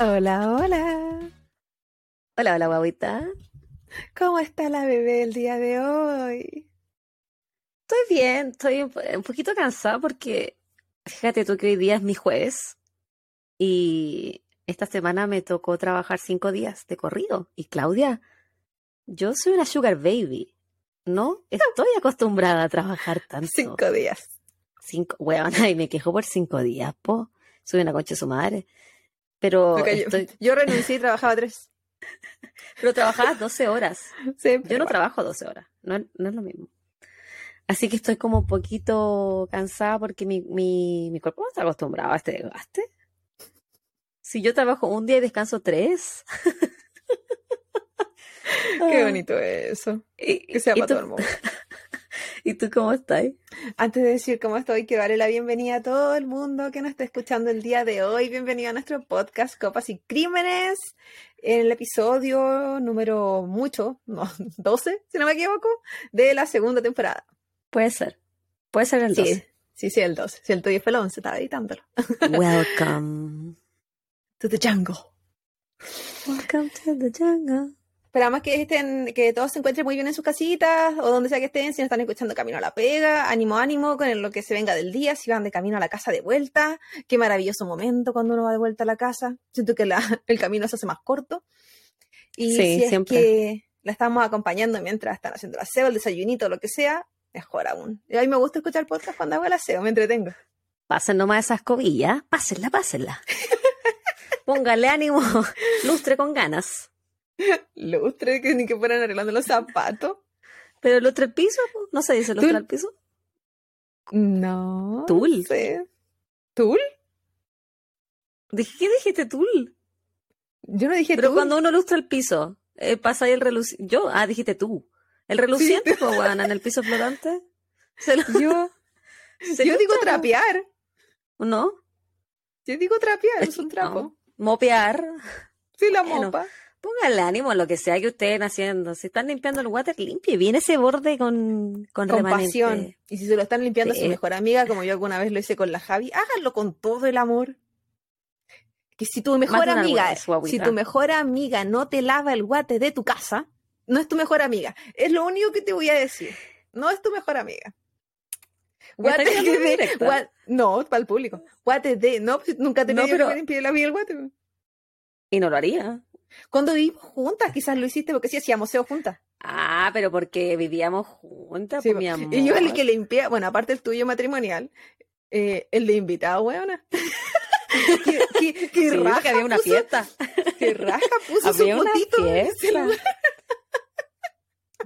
Hola, hola. Hola, hola, guaguita. ¿Cómo está la bebé el día de hoy? Estoy bien, estoy un, poquito cansada porque fíjate tú que hoy día es mi jueves y esta semana me tocó trabajar cinco días de corrido. Y Claudia, yo soy una sugar baby. No estoy acostumbrada a trabajar tanto. Cinco días. Cinco, weona, y me quejo por cinco días, po. Soy una concha de su madre. Pero yo- estoy, yo, renuncié y trabajaba tres. pero trabajabas 12 horas. Sí, Yo no trabajo 12 horas, no, es- no es lo mismo. Así que estoy como un poquito cansada porque mi, mi, mi cuerpo no está acostumbrado a este desgaste. Si yo trabajo un día y descanso tres. Qué bonito eso. ¿Y, Que sea para todo el mundo. ¿Y tú cómo estás? Antes de decir cómo estoy, quiero darle la bienvenida a todo el mundo que nos está escuchando el día de hoy. Bienvenido a nuestro podcast Copas y Crímenes. En el episodio número mucho, no, 12, si no me equivoco, de la segunda temporada. Puede ser. Puede ser el 12. Sí, sí, sí, el 12. Si el tuyo fue el 11, estaba editándolo. Welcome. To the jungle. Welcome to the jungle. Esperamos que estén, que todos se encuentren muy bien en sus casitas o donde sea que estén, si nos están escuchando camino a la pega, ánimo, ánimo con lo que se venga del día, si van de camino a la casa de vuelta, qué maravilloso momento cuando uno va de vuelta a la casa. Siento que la- el camino se hace más corto. Y Sí, si es siempre. que la estamos acompañando mientras están haciendo el aseo, el desayunito, lo que sea, mejor aún. Y a mí me gusta escuchar podcast cuando hago el aseo, me entretengo. Pasen nomás esa escobilla. Pásenla, pásenla. Póngale ánimo. Lustre con ganas. Lustre, que ni que fueran arreglando los zapatos. Pero lustre el piso. ¿no se dice lustre al piso? No. Tul. sé. ¿Tul? ¿qué dijiste tú? Yo no dije Pero tul. cuando uno lustra el piso, eh, pasa ahí el reluciente. Yo, ah, dijiste tú. El reluciente, pues, weón, en el piso flotante. Se lo- Yo, se yo digo trapear. ¿No? Yo digo trapear, Es un trapo. no. Mopear. Sí, la Bueno. Mopa. Pónganle ánimo lo que sea que ustedes estén haciendo. Si están limpiando el water, limpie bien ese borde con, con, Con pasión. Y si se lo están limpiando a su mejor amiga, como yo alguna vez lo hice con la Javi, háganlo con todo el amor. Que si tu mejor amiga, si tu mejor amiga no te lava el guate de tu casa, no es tu mejor amiga. Es lo único que te voy a decir. No es tu mejor amiga. ¿Me estás Guate de, no, para el público. Guate de, no, nunca te No, que pero- limpie la vida el guate. Y no lo haría. Cuando vivimos juntas, quizás lo hiciste porque sí hacíamos SEO juntas. Ah, pero porque vivíamos juntas, Sí, pues, mi amor. Y yo el que limpia, bueno, aparte el tuyo matrimonial, eh, el de invitado, weona. ¿Qué, qué, qué Sí, raja porque había una puso- fiesta. qué raja puso Había su una fiesta.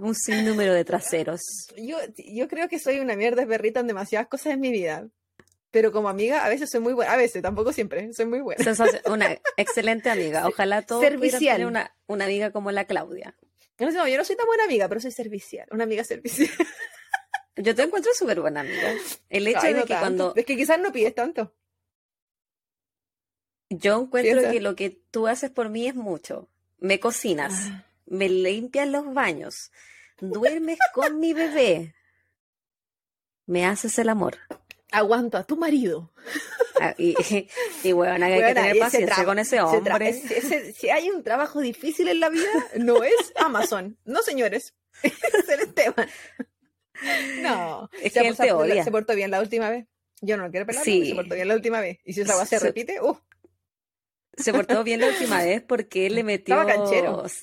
Un sinnúmero de traseros. Yo, yo creo que soy una mierda perrita en demasiadas cosas en mi vida. Pero como amiga, a veces soy muy buena. A veces, tampoco siempre. Soy muy buena. Una excelente amiga. Ojalá pudieran Servicial. tener una, una amiga como la Claudia. No, sé, no, yo no soy tan buena amiga, pero soy servicial. Una amiga servicial. Yo te encuentro súper buena amiga. El hecho Ay, de que tanto. cuando Es que quizás no pides tanto. yo encuentro Piensa. que lo que tú haces por mí es mucho. Me cocinas, Ah. me limpias los baños, duermes con mi bebé, me haces el amor. Aguanto a tu marido. Ah, Y, y bueno, hay que tener paciencia con ese hombre. ese- ese- si hay un trabajo difícil en la vida, no es Amazon. No, señores. Es el Esteban. No. Es se, que él te odia. se portó bien la última vez. Yo no lo quiero pelar, Sí. pero se portó bien la última vez. Y si esa va se Se- repite, uh, Se portó bien la última vez porque él le metió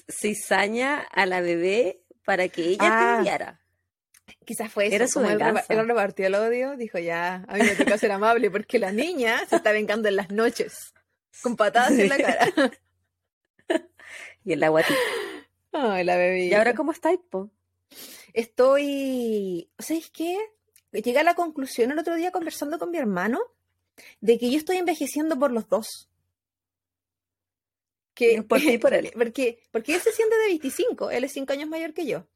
cizaña a la bebé para que ella Ah. te enviara. Quizás fue eso. Era su él, venganza. él repartió el odio, dijo ya, a mí me toca ser amable porque la niña se está vengando en las noches. Con patadas en la cara. Y el agua Ay, la bebé. ¿Y ahora cómo estáis, po? Estoy, ¿sabes qué? Llegué a la conclusión el otro día conversando con mi hermano de que yo estoy envejeciendo por los dos. Que, Por por él. Porque, porque él se siente de 25, él es 5 años mayor que yo.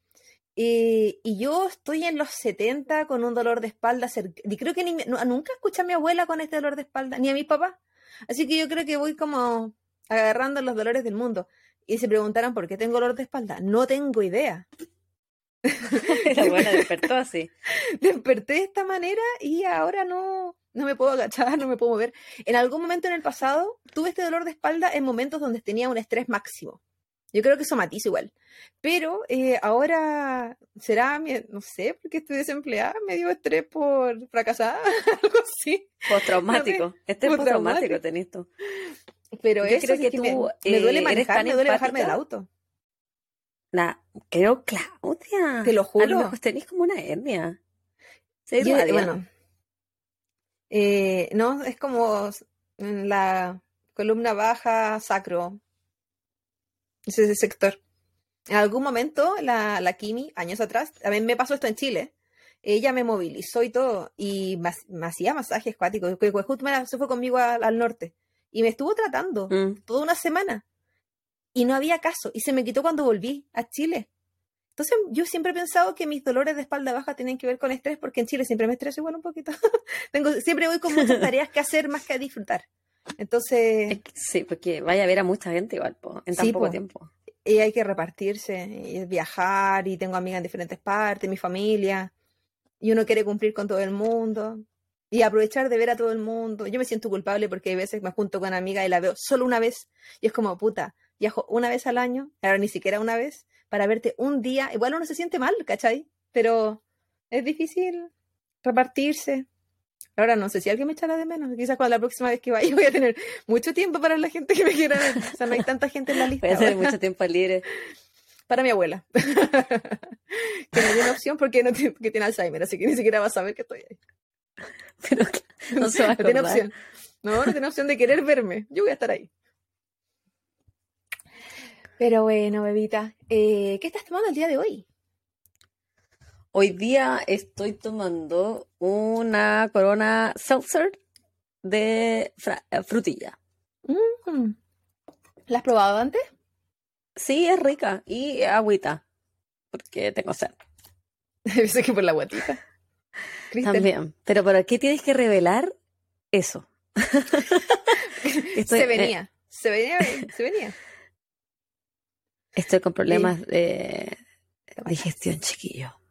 Y, y yo estoy en los 70 con un dolor de espalda. Y creo que ni nu- nunca escuché a mi abuela con este dolor de espalda, ni a mi papá. Así que yo creo que voy como agarrando los dolores del mundo. Y se preguntaron por qué tengo dolor de espalda. No tengo idea. La abuela despertó así. desperté de esta manera y ahora no, no me puedo agachar, no me puedo mover. En algún momento en el pasado tuve este dolor de espalda en momentos donde tenía un estrés máximo. Yo creo que somatizo igual. Pero eh, ahora será, no sé, porque estoy desempleada, me dio estrés por fracasar, algo así. Postraumático. Este es postraumático, tenés tú. Pero Yo creo que, tú, me, duele eh, manejar, me duele bajarme del auto. Nah, creo, Claudia. Te lo juro. A lo mejor tenés como una hernia. Sí, bueno. Eh, no, es como en la columna baja sacro. Ese es el sector. En algún momento, la, la Kimi, años atrás, a mí me pasó esto en Chile. Ella me movilizó y todo, y me, hacía masajes acuáticos. Justo se fue conmigo al norte y me estuvo tratando mm. toda una semana y no había caso y se me quitó cuando volví a Chile. Entonces yo siempre he pensado que mis dolores de espalda baja tienen que ver con estrés porque en Chile siempre me estreso igual un poquito. Tengo, siempre voy con muchas tareas que hacer más que a disfrutar. Entonces... Sí, porque vaya a ver a mucha gente igual en tan poco tiempo. Y hay que repartirse, y viajar, y tengo amigas en diferentes partes, mi familia, y uno quiere cumplir con todo el mundo y aprovechar de ver a todo el mundo. Yo me siento culpable porque hay veces me junto con una amiga y la veo solo una vez y es como, puta, viajo una vez al año, ahora ni siquiera una vez, para verte un día. Igual uno se siente mal, ¿cachai? Pero es difícil repartirse. Ahora no sé si alguien me echará de menos. Quizás cuando la próxima vez que vaya voy a tener mucho tiempo para la gente que me quiera ver. O sea, no hay tanta gente en la lista. Voy a tener mucho tiempo libre. Para mi abuela. que no tiene opción porque no tiene, porque tiene Alzheimer, así que ni siquiera va a saber que estoy ahí. Pero no se va a tiene opción. No, no tiene opción de querer verme. Yo voy a estar ahí. Pero bueno, bebita, eh, ¿qué estás tomando el día de hoy? Hoy día estoy tomando una corona seltzer de eh, frutilla. Mm. ¿La has probado antes? Sí, es rica. Y agüita, porque tengo sed. Pensé que por la guatita. También. Pero ¿por qué tienes que revelar eso? se venía. se venía. Se venía. Estoy con problemas de digestión, chiquillo.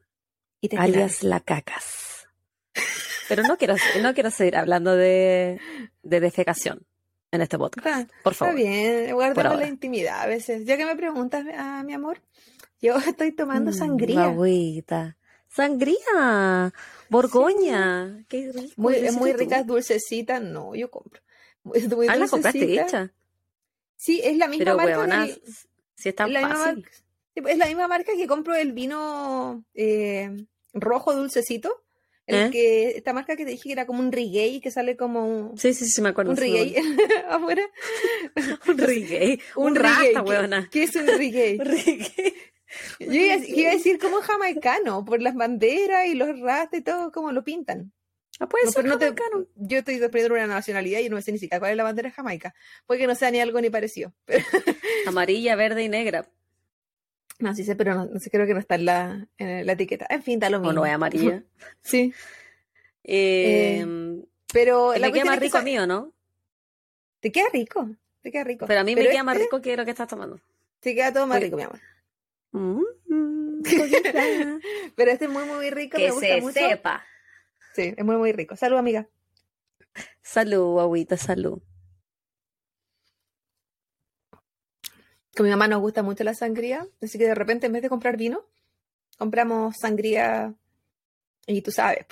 ¿Y alias la cacas. Pero no quiero, no quiero seguir hablando de, de defecación en este podcast. por favor. Está bien, guardamos la intimidad a veces. Ya que me preguntas, ah, mi amor, yo estoy tomando mm, sangría. agüita. Sangría. Borgoña. Qué rico. Muy, es muy rica, dulcecita. No, yo compro. Es muy ah, la compraste hecha. Sí, es la misma marca. si es tan fácil. es la misma marca que compro el vino eh, rojo dulcecito. El ¿Eh? que, esta marca que te dije que era como un reggae que sale como un. Sí, sí, sí, me acuerdo. Un reggae afuera. un reggae. Un, un rasta, ¿Qué, ¿Qué, es un reggae? un reggae. Yo iba, a decir como jamaicano, por las banderas y los rastas y todo, como lo pintan. Ah, puede ser jamaicano. yo estoy desprendiendo una nacionalidad y no sé ni siquiera cuál es la bandera de Jamaica. Puede que no sea ni algo ni parecido. Amarilla, verde y negra. No, sí sé, pero no, sé, creo que no está en la, en la etiqueta. En fin, da lo mismo. O no es amarilla. sí. Eh, eh, pero la queda más rico a mí, ¿o no? Te queda rico, te queda rico. Pero a mí me queda más este rico que lo que estás tomando. Te queda todo más rico, mi amor. Mm, Pero este es muy, muy rico. Que me gusta se mucho. sepa. Sí, es muy, muy rico. Salud, amiga. Salud, agüita, salud. Con mi mamá nos gusta mucho la sangría, así que de repente en vez de comprar vino, compramos sangría, y tú sabes,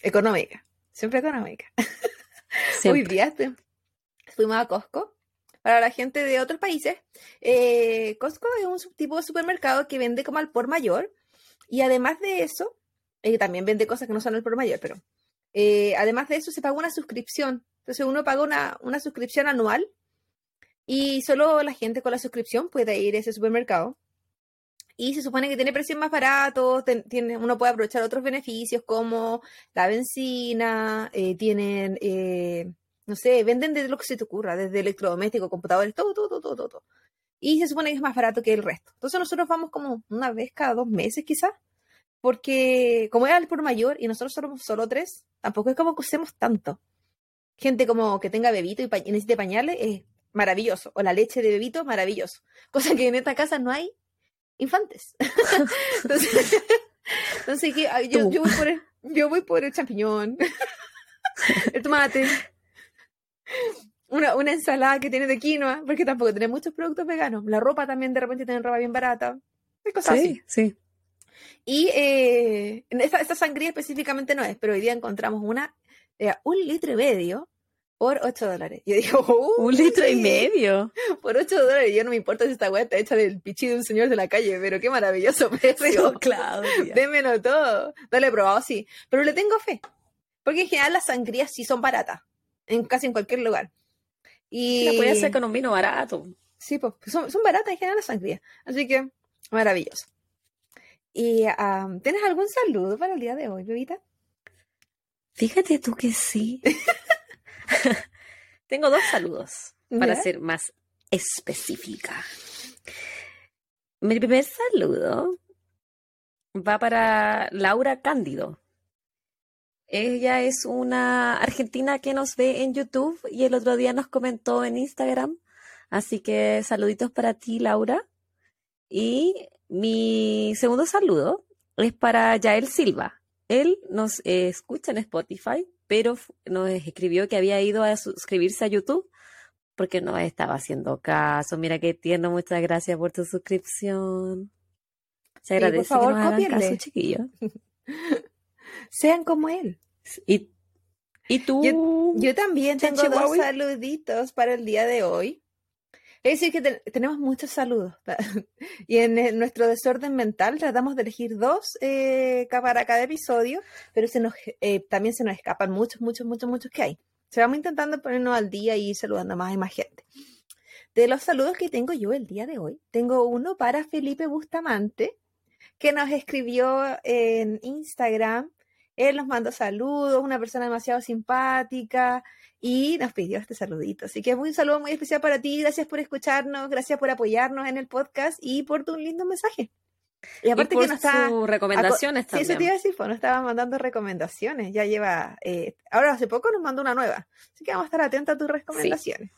económica, siempre económica. Hoy día fuimos a Costco para la gente de otros países, eh, Costco es un tipo de supermercado que vende como al por mayor y además de eso, eh, también vende cosas que no son al por mayor, pero eh, además de eso se paga una suscripción. Entonces uno paga una, una suscripción anual y solo la gente con la suscripción puede ir a ese supermercado. Y se supone que tiene precios más baratos, tiene, uno puede aprovechar otros beneficios como la benzina, tienen no sé, venden de lo que se te ocurra, desde electrodomésticos, computadores, todo, todo, todo, todo, Y se supone que es más barato que el resto. Entonces nosotros vamos como una vez cada dos meses quizás, porque como era el por mayor y nosotros somos solo tres, tampoco es como que usemos tanto. Gente como que tenga bebito y, necesite pañales es maravilloso, o la leche de bebito, maravilloso. Cosa que en esta casa no hay infantes. entonces, entonces yo, yo, voy por el, yo voy por el champiñón. tomate. Una, una ensalada que tiene de quinoa, porque tampoco tiene muchos productos veganos. La ropa también de repente tiene ropa bien barata. Hay cosas así. Sí, sí. Y eh, esta, esta sangría específicamente no es, pero hoy día encontramos una, era un litro y medio por 8 dólares. Yo digo, "Uh, Un litro y medio. Por 8 dólares. Yo no me importa si esta weá está hecha del pichi de un señor de la calle, pero qué maravilloso precio. Claudia. Démelo todo. No lo he probado, sí. Pero le tengo fe. Porque en general las sangrías sí son baratas. En casi en cualquier lugar. Y La puedes hacer con un vino barato. Sí, pues son, son baratas en general las sangrías. Así que, maravilloso. ¿Y am, tienes algún saludo para el día de hoy, bebita? Fíjate tú que sí. Tengo dos saludos para ser más específica. Mi primer saludo va para Laura Cándido. Ella es una argentina que nos ve en YouTube y el otro día nos comentó en Instagram. Así que saluditos para ti, Laura. Y mi segundo saludo es para Yael Silva. Él nos escucha en Spotify, pero nos escribió que había ido a suscribirse a YouTube porque no estaba haciendo caso. Mira qué tierno, muchas gracias por tu suscripción. Se por agradece favor, que nos hagan cópienle. caso, chiquillos. Sean como él. Y, y tú, Yo también Chan tengo dos saluditos para el día de hoy. Es decir, que te- tenemos muchos saludos. y en nuestro desorden mental tratamos de elegir dos eh, para cada episodio, pero se nos, eh, también se nos escapan muchos, muchos, muchos, muchos que hay. Se vamos intentando ponernos al día y saludando más y más gente. De los saludos que tengo yo el día de hoy, tengo uno para Felipe Bustamante, que nos escribió en Instagram. Él nos mandó saludos, una persona demasiado simpática y nos pidió este saludito. Así que un saludo muy especial para ti. Gracias por escucharnos, gracias por apoyarnos en el podcast y por tu lindo mensaje. Y y aparte por que nos está... sus recomendaciones Sí, eso te también. iba a decir, pues nos estaba mandando recomendaciones. Ya lleva, eh, ahora hace poco nos mandó una nueva. Así que vamos a estar atentos a tus recomendaciones.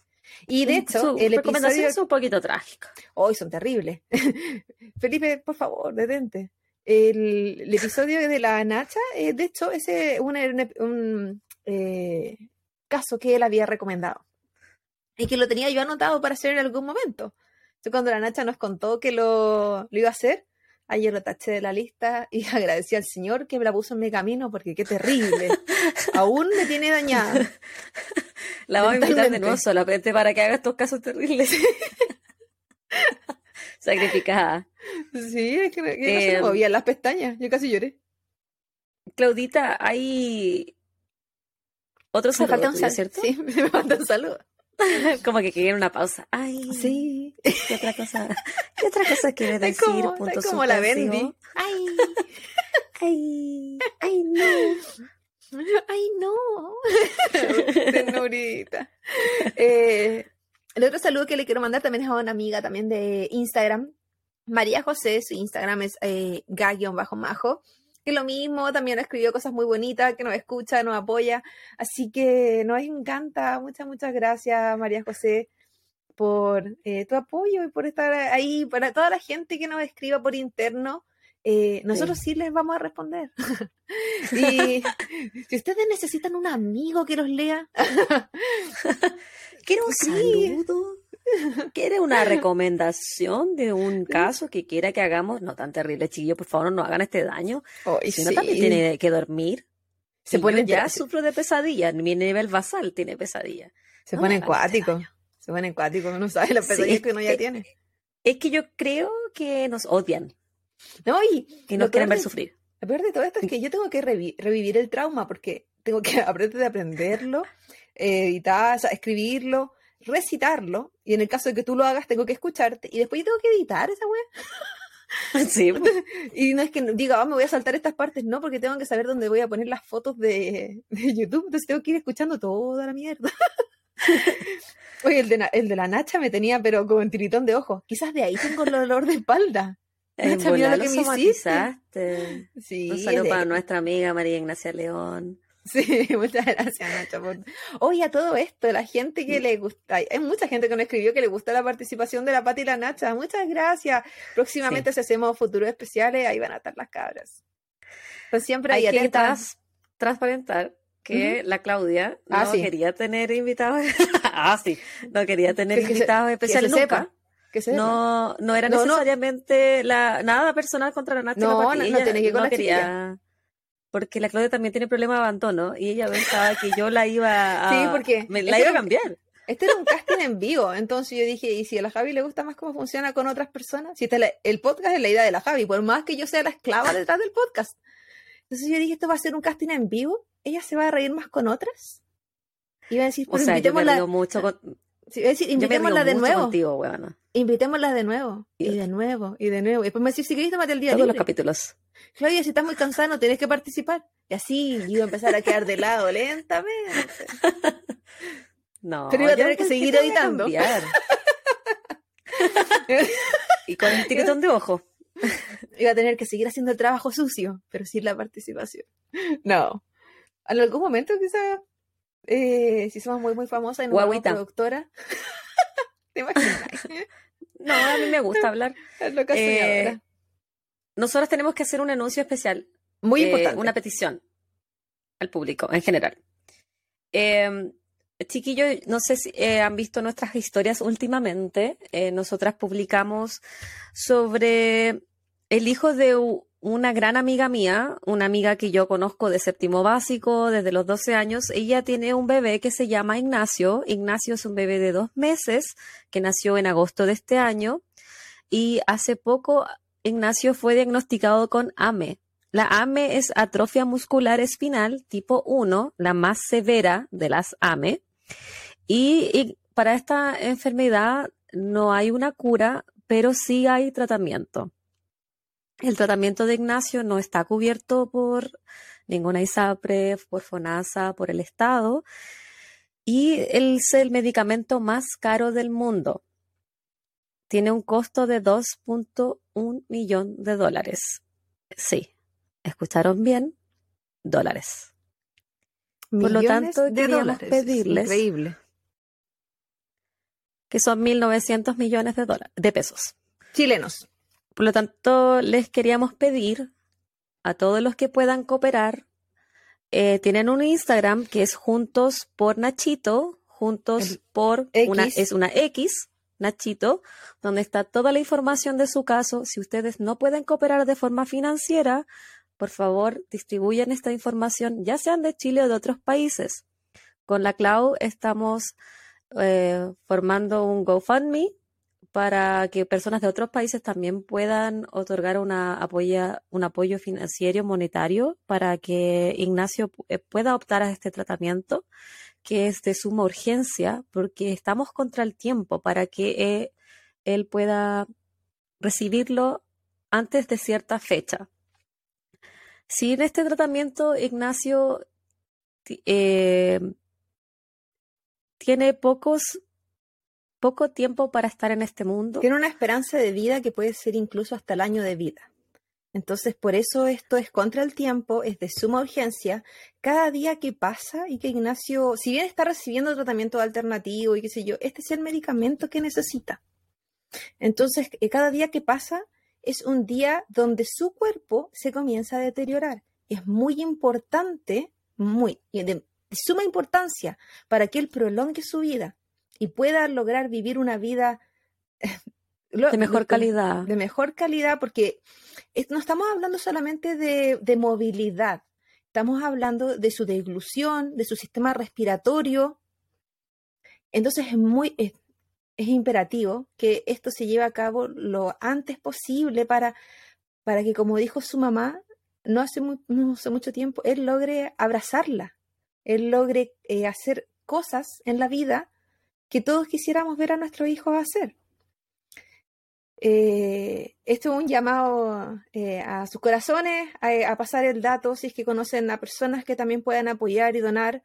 Y de hecho, Sus el recomendaciones episodio son un poquito trágicas. Hoy son terribles. Felipe, por favor, detente. El, el episodio de la Nacha, eh, de hecho, ese es un, un, eh, caso que él había recomendado. Y que lo tenía yo anotado para hacer en algún momento. Entonces, cuando la Nacha nos contó que lo, lo iba a hacer, ayer lo taché de la lista y agradecí al Señor que me la puso en mi camino porque qué terrible. Aún me tiene dañada. La vamos a invitar de nuevo solamente para que haga estos casos terribles. Sacrificada. Sí, es que, que no se me movían las pestañas. Yo casi lloré. Claudita, hay otro Me saludo falta un ¿cierto? Sí, me falta un saludo. Como que querían una pausa. Ay, Sí. ¿qué otra cosa? ¿Qué otra cosa quiere decir? como, Punto como la. Bendy. Ay, ay, ay, no. Ay, no. Ternurita. Eh, el otro saludo que le quiero mandar también es a una amiga también de Instagram. María José, su Instagram es eh, ga-majo. Que lo mismo, también escribió cosas muy bonitas, que nos escucha, nos apoya. Así que nos encanta. Muchas, muchas gracias, María José, por eh, tu apoyo y por estar ahí. Para toda la gente que nos escriba por interno, eh, nosotros sí. les vamos a responder. y si ustedes necesitan un amigo que los lea, ¿Quiere un Sí. saludo? ¿Quiere una recomendación de un caso que quiera que hagamos? No tan terrible, chiquillos, por favor, no hagan este daño. Hoy Si no, también tiene que dormir. se Y yo ponen ya sufro de pesadillas. Mi nivel basal tiene pesadillas. se No ponen este cuáticos. Se ponen cuáticos, uno sabe las Sí, pesadillas es que uno ya que- tiene. Es que yo creo que nos odian No, y y nos quieren ver de- sufrir. Lo peor de todo esto es que yo tengo que revi- revivir el trauma porque tengo que aprender de aprenderlo, eh, editar, o sea, escribirlo, recitarlo, y en el caso de que tú lo hagas, tengo que escucharte, y después yo tengo que editar esa wea. Sí. Y no es que diga, ah, me voy a saltar estas partes, no, porque tengo que saber dónde voy a poner las fotos de, de YouTube, entonces tengo que ir escuchando toda la mierda. Oye, el de, el de la Nacha me tenía, pero como en tiritón de ojo. Quizás de ahí tengo el dolor de espalda. Nacha, mira lo que me hiciste. Sí, Un saludo de- para nuestra amiga María Ignacia León. Sí, muchas gracias, Nacha. por- Oye, a todo esto, la gente que le gusta, hay mucha gente que nos escribió que le gusta la participación de la Pati y la Nacha. Muchas gracias. Próximamente, si hacemos futuros especiales, ahí van a estar las cabras. Pues siempre Hay ahí que atentas. transparentar que la Claudia Ah, no sí. quería tener invitados. ah, sí, no quería tener Que- que invitados que especiales se nunca. sepa, que se sepa. No, no era No, no. necesariamente la, nada personal contra la Nacha. No, porque no- no ella tiene que la quería. Porque la Claudia también tiene problema de abandono y ella pensaba que yo la iba a. Sí, porque me este la iba a cambiar. Este era un casting en vivo, entonces yo dije, ¿y si a la Javi le gusta más cómo funciona con otras personas? Si esta es la- el podcast es la idea de la Javi, por más que yo sea la esclava detrás del podcast. Entonces yo dije, esto va a ser un casting en vivo, ella se va a reír más con otras. Y iba a decir, O pero sea, yo me invitémosla, río mucho, con, sí, iba a decir, yo me río invitémosla de mucho nuevo, contigo. Invitémosla de nuevo, y de nuevo, y de nuevo. Y después me decís, si querés, tómate el día Todos los libre. capítulos. Claudia, si estás muy cansada, no tenés que participar. Y así iba a empezar a quedar de lado lentamente. No, Pero iba a tener que ¿por qué seguir editando. y con el tiquetón de ojo. Iba a tener que seguir haciendo el trabajo sucio, pero sin la participación. No. En algún momento quizá, eh, si somos muy, muy famosas y volvemos Guaguita. productora. ¿Te imaginas? No, a mí me gusta hablar. Es loca Eh, soñadora. Nosotros tenemos que hacer un anuncio especial, Muy eh, importante. una petición al público en general. Eh, chiquillos, no sé si eh, han visto nuestras historias últimamente. Eh, nosotras publicamos sobre el hijo de una gran amiga mía, una amiga que yo conozco de séptimo básico desde los 12 años. Ella tiene un bebé que se llama Ignacio. Ignacio es un bebé de dos meses que nació en agosto de este año. Y hace poco Ignacio fue diagnosticado con AME. La AME es atrofia muscular espinal tipo 1, la más severa de las AME. Y, y para esta enfermedad no hay una cura, pero sí hay tratamiento. El tratamiento de Ignacio no está cubierto por ninguna ISAPRE, por FONASA, por el Estado. Y es el medicamento más caro del mundo. Tiene un costo de 2.1 millón de dólares. Sí, escucharon bien, dólares. por lo tanto, de queríamos dólares. Es pedirles- Increíble. Que son 1.900 millones de dólares, de pesos. Chilenos. Por lo tanto, les queríamos pedir a todos los que puedan cooperar. eh, tienen un Instagram que es Juntos por Nachito, Juntos El por una, es una X, Nachito, donde está toda la información de su caso. Si ustedes no pueden cooperar de forma financiera, por favor, distribuyan esta información, ya sean de Chile o de otros países. Con la Clau estamos eh, formando un GoFundMe para que personas de otros países también puedan otorgar un apoyo financiero monetario para que Ignacio eh, pueda optar a este tratamiento que es de suma urgencia porque estamos contra el tiempo para que eh, él pueda recibirlo antes de cierta fecha. Sin este tratamiento, Ignacio eh, tiene pocos poco tiempo para estar en este mundo. Tiene una esperanza de vida que puede ser incluso hasta el año de vida. Entonces, por eso esto es contra el tiempo, es de suma urgencia. Cada día que pasa y que Ignacio, si bien está recibiendo tratamiento alternativo y qué sé yo, este es el medicamento que necesita. Entonces, eh, cada día que pasa es un día donde su cuerpo se comienza a deteriorar. Es muy importante, muy, de suma importancia para que él prolongue su vida y pueda lograr vivir una vida de mejor calidad. de mejor calidad, porque no estamos hablando solamente de, de movilidad, estamos hablando de su deglución, de su sistema respiratorio. Entonces es muy, es, es imperativo que esto se lleve a cabo lo antes posible para, para que, como dijo su mamá, no hace, no hace mucho tiempo, él logre abrazarla, él logre eh, hacer cosas en la vida que todos quisiéramos ver a nuestros hijos hacer. Eh, esto es un llamado eh, a sus corazones, a, pasar el dato, si es que conocen a personas que también puedan apoyar y donar.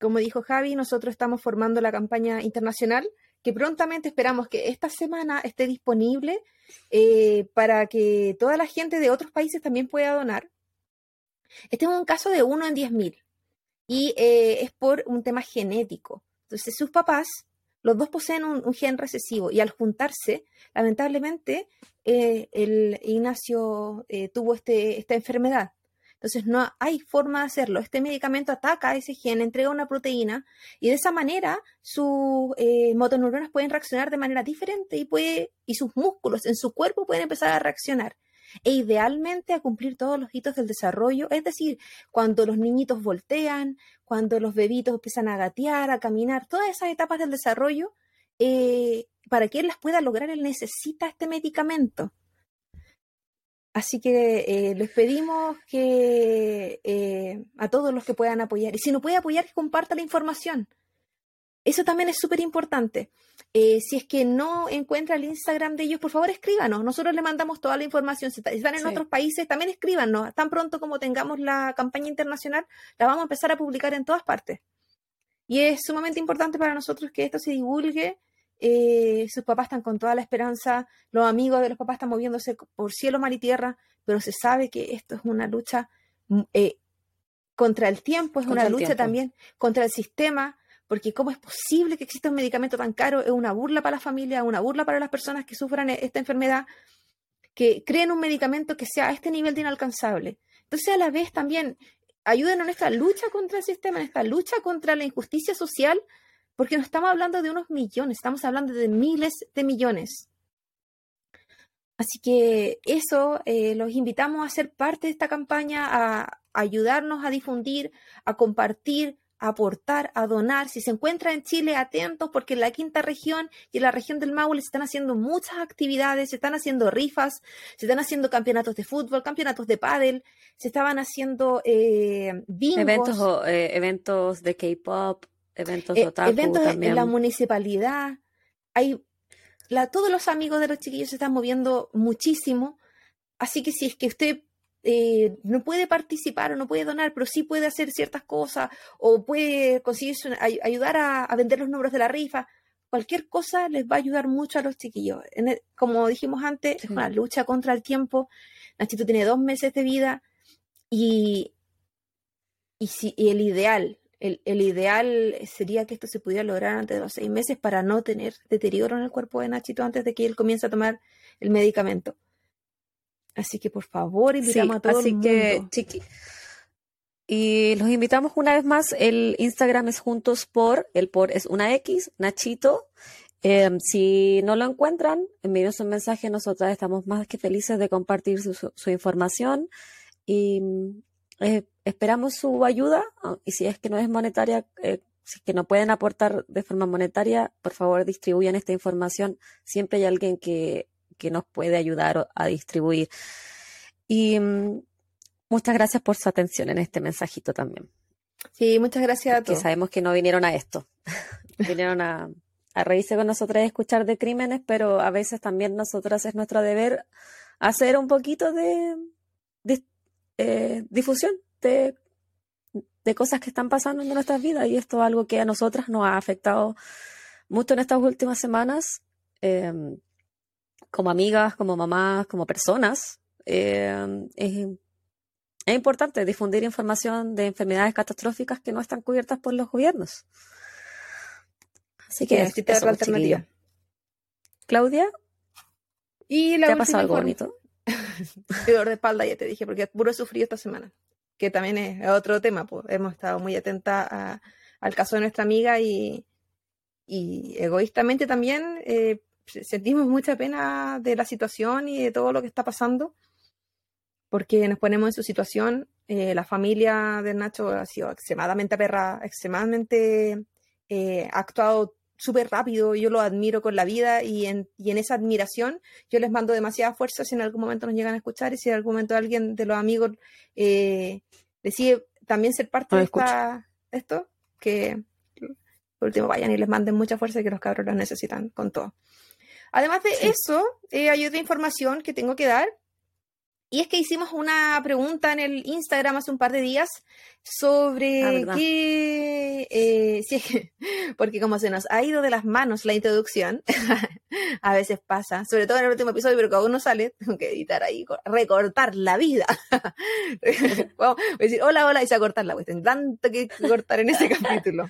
Como dijo Javi, nosotros estamos formando la campaña internacional que prontamente esperamos que esta semana esté disponible eh, para que toda la gente de otros países también pueda donar. Este es un caso de uno en 10.000 y es por un tema genético. Entonces, sus papás, los dos poseen un, gen recesivo y al juntarse, lamentablemente, eh, el Ignacio eh, tuvo este, esta enfermedad. Entonces no hay forma de hacerlo. Este medicamento ataca ese gen, entrega una proteína y de esa manera sus eh, motoneuronas pueden reaccionar de manera diferente y, puede, y sus músculos en su cuerpo pueden empezar a reaccionar e idealmente a cumplir todos los hitos del desarrollo, es decir, cuando los niñitos voltean, cuando los bebitos empiezan a gatear, a caminar, todas esas etapas del desarrollo, eh, para que él las pueda lograr, él necesita este medicamento. Así que eh, les pedimos que eh, a todos los que puedan apoyar, y si no puede apoyar, que comparta la información. Eso también es súper importante. Eh, si es que no encuentra el Instagram de ellos, por favor escríbanos. Nosotros le mandamos toda la información. Si están en otros países, también escríbanos. Tan pronto como tengamos la campaña internacional, la vamos a empezar a publicar en todas partes. Y es sumamente importante para nosotros que esto se divulgue. Eh, sus papás están con toda la esperanza, los amigos de los papás están moviéndose por cielo, mar y tierra, pero se sabe que esto es una lucha mm, eh, contra el tiempo, es una lucha también contra el sistema, porque cómo es posible que exista un medicamento tan caro, es una burla para la familia, una burla para las personas que sufran e-, esta enfermedad, que creen un medicamento que sea a este nivel de inalcanzable. Entonces, a la vez también ayuden en esta lucha contra el sistema, en esta lucha contra la injusticia social, porque no estamos hablando de unos millones, estamos hablando de miles de millones. Así que eso, eh, los invitamos a ser parte de esta campaña, a ayudarnos a difundir, a compartir, aportar, a donar. Si se encuentra en Chile, atentos porque en la quinta región y en la región del Maule se están haciendo muchas actividades, se están haciendo rifas, se están haciendo campeonatos de fútbol, campeonatos de pádel, se estaban haciendo eh, Eventos, eh, eventos de K-pop, eventos eh, Eventos en la municipalidad. Hay la, todos los amigos de los chiquillos se están moviendo muchísimo. Así que si es que usted eh, no puede participar o no puede donar, pero sí puede hacer ciertas cosas o puede conseguir ayudar a, vender los números de la rifa. Cualquier cosa les va a ayudar mucho a los chiquillos. como dijimos antes, es una lucha contra el tiempo. Nachito tiene dos meses de vida y, y, si, el ideal, el, el, ideal sería que esto se pudiera lograr antes de los seis meses para no tener deterioro en el cuerpo de Nachito antes de que él comience a tomar el medicamento. Así que por favor, invitamos a todos. Así que, chiqui. Y los invitamos una vez más. El Instagram es juntos por, el por es una X, Nachito. Em, si no lo encuentran, envíenos un mensaje. Nosotras estamos más que felices de compartir su, información y eh, esperamos su ayuda. Y si es que no es monetaria, eh, si es que no pueden aportar de forma monetaria, por favor distribuyan esta información. Siempre hay alguien que que nos puede ayudar a distribuir. Y mm, muchas gracias por su atención en este mensajito también. Sí, muchas gracias a todos. Que sabemos que no vinieron a esto. vinieron a, reírse con nosotras y escuchar de crímenes, pero a veces también nosotras es nuestro deber hacer un poquito de, eh, difusión de, cosas que están pasando en nuestras vidas y esto es algo que a nosotras nos ha afectado mucho en estas últimas semanas. Em, como amigas, como mamás, como personas, eh, es, importante difundir información de enfermedades catastróficas que no están cubiertas por los gobiernos. Así que sí, es, alternativa. Claudia, y la ¿te ha pasado algo bonito? Dolor de espalda, ya te dije, porque puro he sufrido esta semana, que también es otro tema. Pues. Hemos estado muy atentas al caso de nuestra amiga y, y egoístamente también eh, sentimos mucha pena de la situación y de todo lo que está pasando, porque nos ponemos en su situación. Eh, la familia de Nacho ha sido extremadamente perra, extremadamente eh, ha actuado súper rápido, yo lo admiro con la vida y en, y en esa admiración yo les mando demasiada fuerza si en algún momento nos llegan a escuchar y si en algún momento alguien de los amigos eh, decide también ser parte de esto, que por último vayan y les manden mucha fuerza y que los cabros los necesitan con todo. Además de eso, eh, hay otra información que tengo que dar. Y es que hicimos una pregunta en el Instagram hace un par de días sobre ah, qué, eh, porque como se nos ha ido de las manos la introducción, a veces pasa, sobre todo en el último episodio, pero cada uno sale, tengo que editar ahí, recortar la vida. Vamos a decir hola, hola, y se va a cortar la cuestión, tanto que cortar en ese capítulo.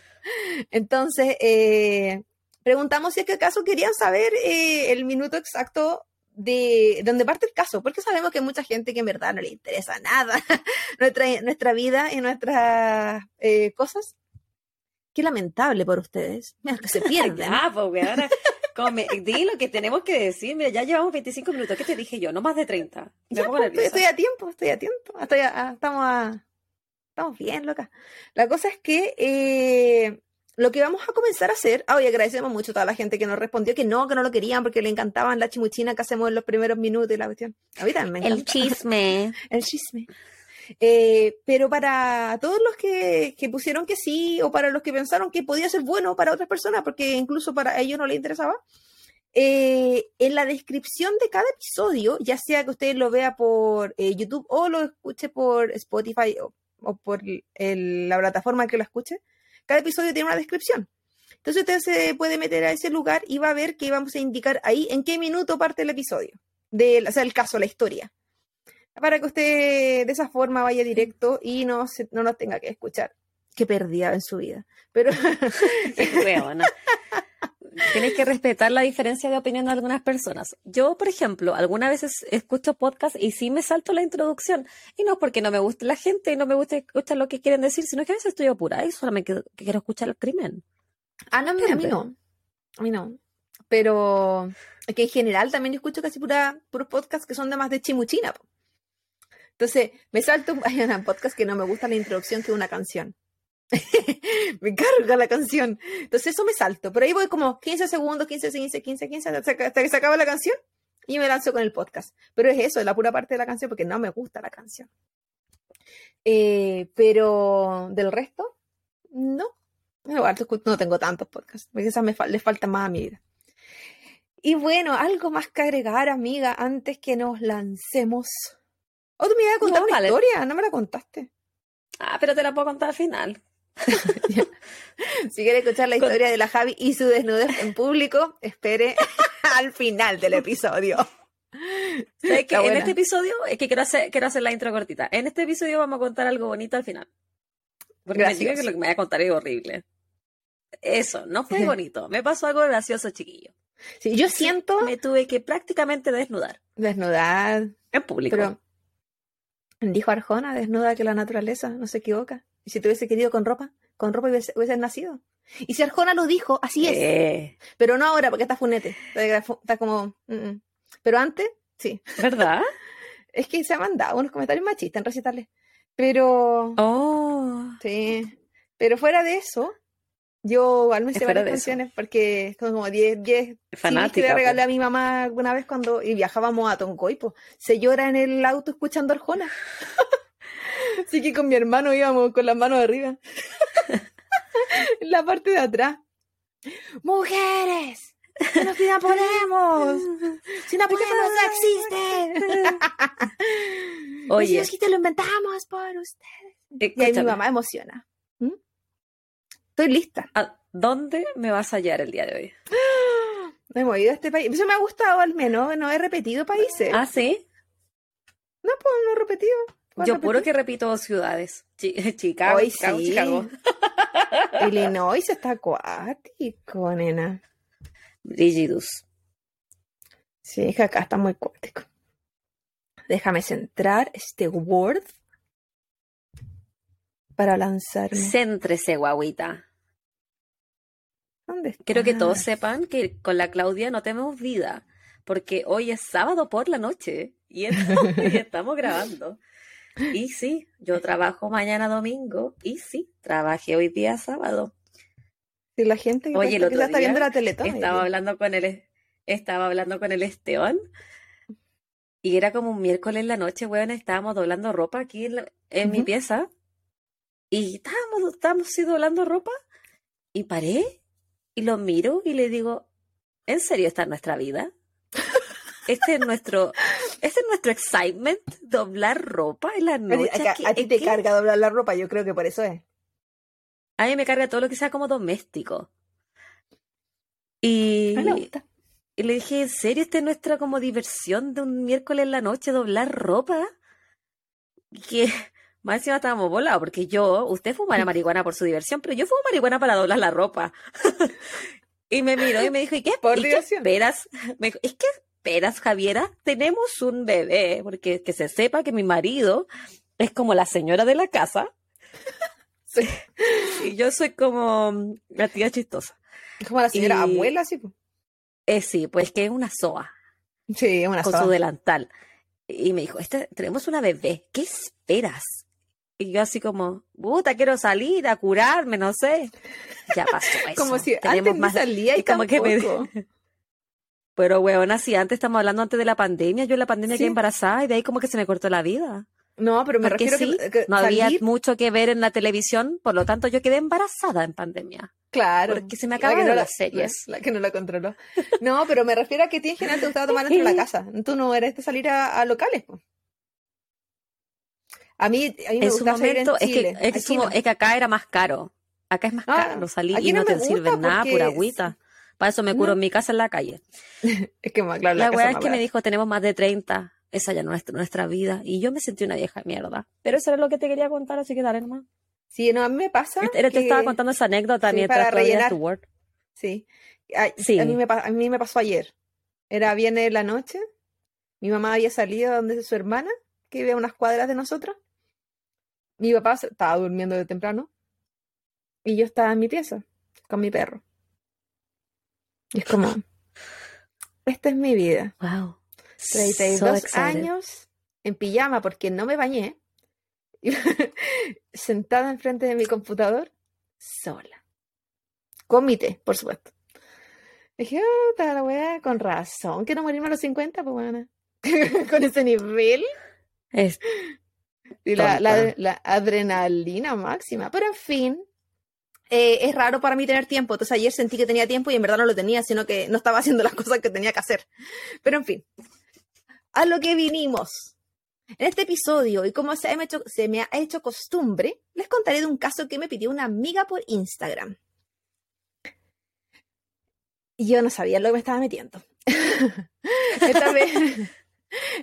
Entonces, eh, preguntamos si es que acaso querían saber eh, el minuto exacto de donde parte el caso, porque sabemos que hay mucha gente que en verdad no le interesa nada nuestra, nuestra vida y nuestras eh, cosas. Qué lamentable por ustedes. Mira, que se pierden. Ah, pues, weona. Come, di lo que tenemos que decir. Mira, ya llevamos 25 minutos. ¿Qué te dije yo? No más de 30. Me Ya, pongo pues, estoy a tiempo, estoy a tiempo. Estoy a- a- estamos, a- estamos bien, loca. La cosa es que eh, lo que vamos a comenzar a hacer, ah, hoy agradecemos mucho a toda la gente que nos respondió que no, que no lo querían porque le encantaban la chimuchina que hacemos en los primeros minutos y la cuestión. A mí también me El encanta. chisme. El chisme. Eh, pero para todos los que, que pusieron que sí, o para los que pensaron que podía ser bueno para otras personas, porque incluso para ellos no les interesaba, eh, en la descripción de cada episodio, ya sea que usted lo vea por eh, YouTube o lo escuche por Spotify o, o por el- la plataforma que lo escuche, cada episodio tiene una descripción. Entonces usted se puede meter a ese lugar y va a ver que vamos a indicar ahí en qué minuto parte el episodio, del, o sea, el caso, la historia para que usted de esa forma vaya directo y no, no nos tenga que escuchar. Que perdía en su vida. Pero Weona. Tienes que respetar la diferencia de opinión de algunas personas. Yo, por ejemplo, algunas veces escucho podcast y sí me salto la introducción. Y no es porque no me guste la gente y no me guste escuchar lo que quieren decir, sino que a veces estoy apurada y solamente quiero escuchar el crimen. ah, no, a mí, no. A mí no. Pero es que en general también yo escucho casi pura, puros podcasts que son de más de chimuchina. Entonces, me salto, hay un podcast que no me gusta la introducción que una canción. me carga la canción. Entonces eso me salto. Pero ahí voy como 15 segundos, 15, 15, 15, 15, hasta que- se acaba la canción y me lanzo con el podcast. Pero es eso, es la pura parte de la canción porque no me gusta la canción. Eh, pero del resto, no. No, tengo tantos podcasts, porque me fal- les falta más a mi vida. Y bueno, algo más que agregar, amiga, antes que nos lancemos. Oh, tú me ibas a contar No, una vale. historia, no me la contaste. Ah, pero te la puedo contar al final. Si quiere escuchar la Con- historia de la Javi y su desnudez en público, espere al final del episodio. En este episodio, es que quiero hacer, quiero hacer la intro cortita. En este episodio vamos a contar algo bonito al final. Porque me diga Gracioso. que lo que me voy a contar es horrible. Eso, no fue bonito. Me pasó algo gracioso, chiquillo. Sí, yo siento Me tuve que prácticamente desnudar desnudar, en público. pero dijo Arjona, desnuda que la naturaleza no se equivoca. Y si te hubiese querido con ropa, con ropa hubiese, hubieses nacido. Y si Arjona lo dijo, así es. Eh, Pero no ahora, porque está funete. Está, está como. mm, mm. Pero antes, sí. ¿Verdad? Es que se han mandado unos comentarios machistas en recitarles. Pero. Oh. Sí. Pero fuera de eso, yo igual me sé varias de eso. canciones porque son como 10, 10 CDs que Fanática. le po. regalé a mi mamá alguna vez cuando y viajábamos a Toncoy, pues, se llora en el auto escuchando Arjona. Así que con mi hermano íbamos con las manos arriba. en la parte de atrás. ¡Mujeres! ¡Que nos ponemos! ¡Si no podemos, no existe! Oye. Oye, que te lo inventamos por ustedes. Y ahí mi mamá emociona. ¿Mm? Estoy lista. ¿A dónde me vas a hallar el día de hoy? No hemos ido a este país. Eso me ha gustado al menos. No he repetido países. Ah, sí. No, pues no he repetido. ¿Cuál Yo puro que repito ciudades. Chi- Chicago, Hoy Chicago, sí. Chicago. Illinois está acuático, nena. Brigidus. Sí, es que acá está muy acuático. Déjame centrar este Word para lanzarme. Céntrese, guaguita. ¿Dónde Quiero que estás? todos sepan que con la Claudia no tenemos vida, porque hoy es sábado por la noche y estamos grabando. Y sí, yo trabajo mañana domingo y sí, trabajé hoy día sábado. Si la gente que, Oye, el que otro está día viendo la teletón. Estaba hablando con el estaba hablando con el Esteban y era como un miércoles en la noche, weón, estábamos doblando ropa aquí en, la- en mi pieza y estábamos, estábamos sí doblando ropa y paré y lo miro y le digo, ¿en serio esta es nuestra vida? Este es nuestro, este es nuestro excitement, doblar ropa en la noche. a, ¿Qué- a ti te carga doblar la ropa, yo creo que por eso es. A mí me carga todo lo que sea como doméstico. Y, y le dije, ¿en serio esta es nuestra como diversión de un miércoles en la noche doblar ropa? Que más encima estábamos volados, porque yo, usted fuma marihuana por su diversión, pero yo fumo marihuana para doblar la ropa. y me miró y me dijo, ¿y qué, Por ¿y qué esperas? Me dijo, es que esperas, Javiera? Tenemos un bebé, porque que se sepa que mi marido es como la señora de la casa. Y yo soy como la tía chistosa. Es como la señora Y- abuela, sí. Eh, sí, pues que es una soa Sí, es una con soda. su delantal. Y me dijo, este, tenemos una bebé, ¿qué esperas? Y yo así como, puta, quiero salir a curarme, no sé. Ya pasó eso. Como si Tenemos antes más- salía y, y como que me-. Pero, weona, si antes estamos hablando antes de la pandemia, yo en la pandemia Sí. quedé embarazada y de ahí como que se me cortó la vida. No, pero me Porque refiero sí, que, que no había mucho que ver en la televisión, por lo tanto yo quedé embarazada en pandemia. claro. Porque se me que acabaron no la- las series. La, la que no la controló. No, pero me refiero a que a ti en general te gustaba tomar dentro de la casa. Tú no eres de salir a, a locales. po. A mí, a mí me En su en momento, es que, es, que no. es que acá era más caro. Acá es más Ah, caro salir y no, no te me sirve gusta nada, pura agüita. Para eso me curo No. en mi casa en la calle. Es que, más, claro, La, casa weá es que me dijo, tenemos más de 30. Esa ya nuestra, nuestra vida. Y yo me sentí una vieja mierda. Pero eso era lo que te quería contar, así que dale nomás. Sí, no, a mí me pasa. Este- Te que- estaba contando esa anécdota sí, mientras para rellenar. tu Word. Sí. A, Sí. A, mí me, a mí me pasó ayer. Era viernes de la noche. Mi mamá había salido donde su hermana, que vive a unas cuadras de nosotros. Mi papá estaba durmiendo de temprano. Y yo estaba en mi pieza con mi perro. Y es como, esta es mi vida. Wow. 32 So años en pijama porque no me bañé. sentada enfrente de mi computador, sola. Con mi té, por supuesto. Dije, oh, la weá, con razón, que no morirme a los 50, pues bueno. con ese nivel Es- y la, la adrenalina máxima. Pero en fin, eh, es raro para mí tener tiempo. Entonces ayer sentí que tenía tiempo y en verdad no lo tenía, sino que no estaba haciendo las cosas que tenía que hacer. Pero en fin, a lo que vinimos. En este episodio, y como se me, se me ha hecho costumbre, les contaré de un caso que me pidió una amiga por Instagram. Y yo no sabía lo que me estaba metiendo. esta, vez,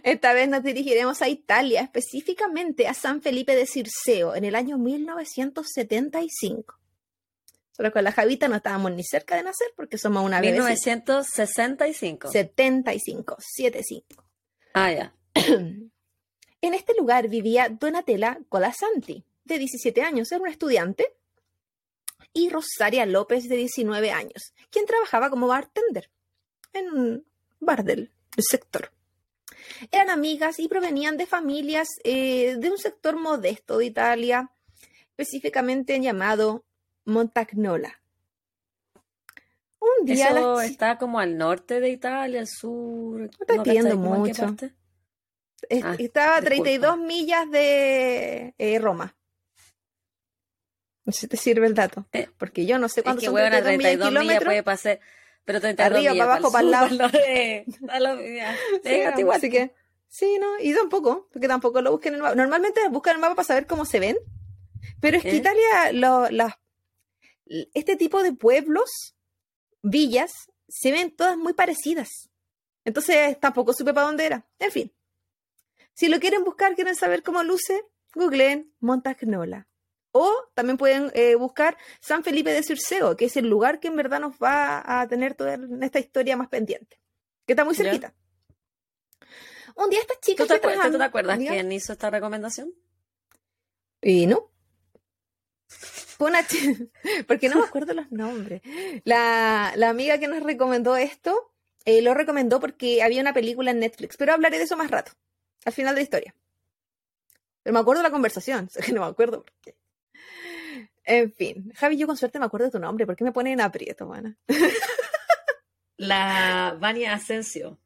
esta vez nos dirigiremos a Italia, específicamente a San Felipe de Circeo, en el año 1975. Solo con la Javita no estábamos ni cerca de nacer porque somos una bebé. 1965. 75, 75. Ah, ya. En este lugar vivía Donatella Colasanti, de 17 años, era una estudiante, y Rosaria López, de 19 años, quien trabajaba como bartender en un bar del, del sector. Eran amigas y provenían de familias eh, de un sector modesto de Italia, específicamente llamado Montagnola. Un día Eso está como al norte de Italia, al sur. ¿no en qué mucho. Es- Ah, estaba a disculpa. 32 millas de eh, Roma. No sé si te sirve el dato. Eh, Porque yo no sé Es cuántos que, son huevona, 32 millas 32 millas kilómetros. puede pasar. Pero 32 Arriba, millas para abajo, para el lado. para el- para ya. Sí, no, así que, sí, no, y tampoco, porque tampoco lo busquen en el mapa. Normalmente buscan el mapa para saber cómo se ven, pero es que ¿Eh? Italia, lo- las- este tipo de pueblos, villas, se ven todas muy parecidas. Entonces tampoco supe para dónde era. En fin, si lo quieren buscar, quieren saber cómo luce, googleen Montagnola. O también pueden eh, buscar San Felipe de Circeo, que es el lugar que en verdad nos va a tener toda esta historia más pendiente, que está muy Ya. cerquita. Un día estas chicas ¿Tú te, acuerdas, ¿tú te acuerdas quién hizo esta recomendación? Y no. Fue una porque no me acuerdo los nombres. La, la amiga que nos recomendó esto eh, lo recomendó porque había una película en Netflix, pero hablaré de eso más rato, al final de la historia. Pero me acuerdo de la conversación, que no me acuerdo por qué. En fin, Javi, yo con suerte me acuerdo de tu nombre, ¿por qué me ponen en aprieto, mana? La Vania Asensio.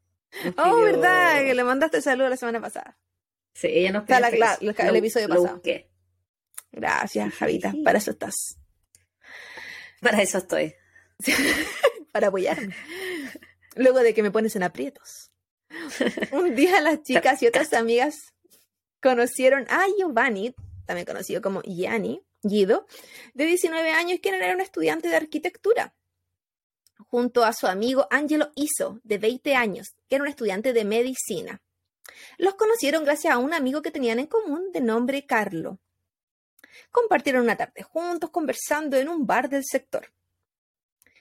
Oh, verdad, que le mandaste saludo la semana pasada. Sí, ella nos pidió la- este la- caso. el- episodio lo pasado. busqué. Gracias, Javita, sí. para eso estás, Para eso estoy. para apoyarme. Luego de que me pones en aprietos. Un día las chicas y otras amigas conocieron a Giovanni, también conocido como Gianni, Guido, de 19 años, quien era un estudiante de arquitectura, junto a su amigo Angelo Iso, de 20 años, que era un estudiante de medicina. Los conocieron gracias a un amigo que tenían en común de nombre Carlo. Compartieron una tarde juntos conversando en un bar del sector.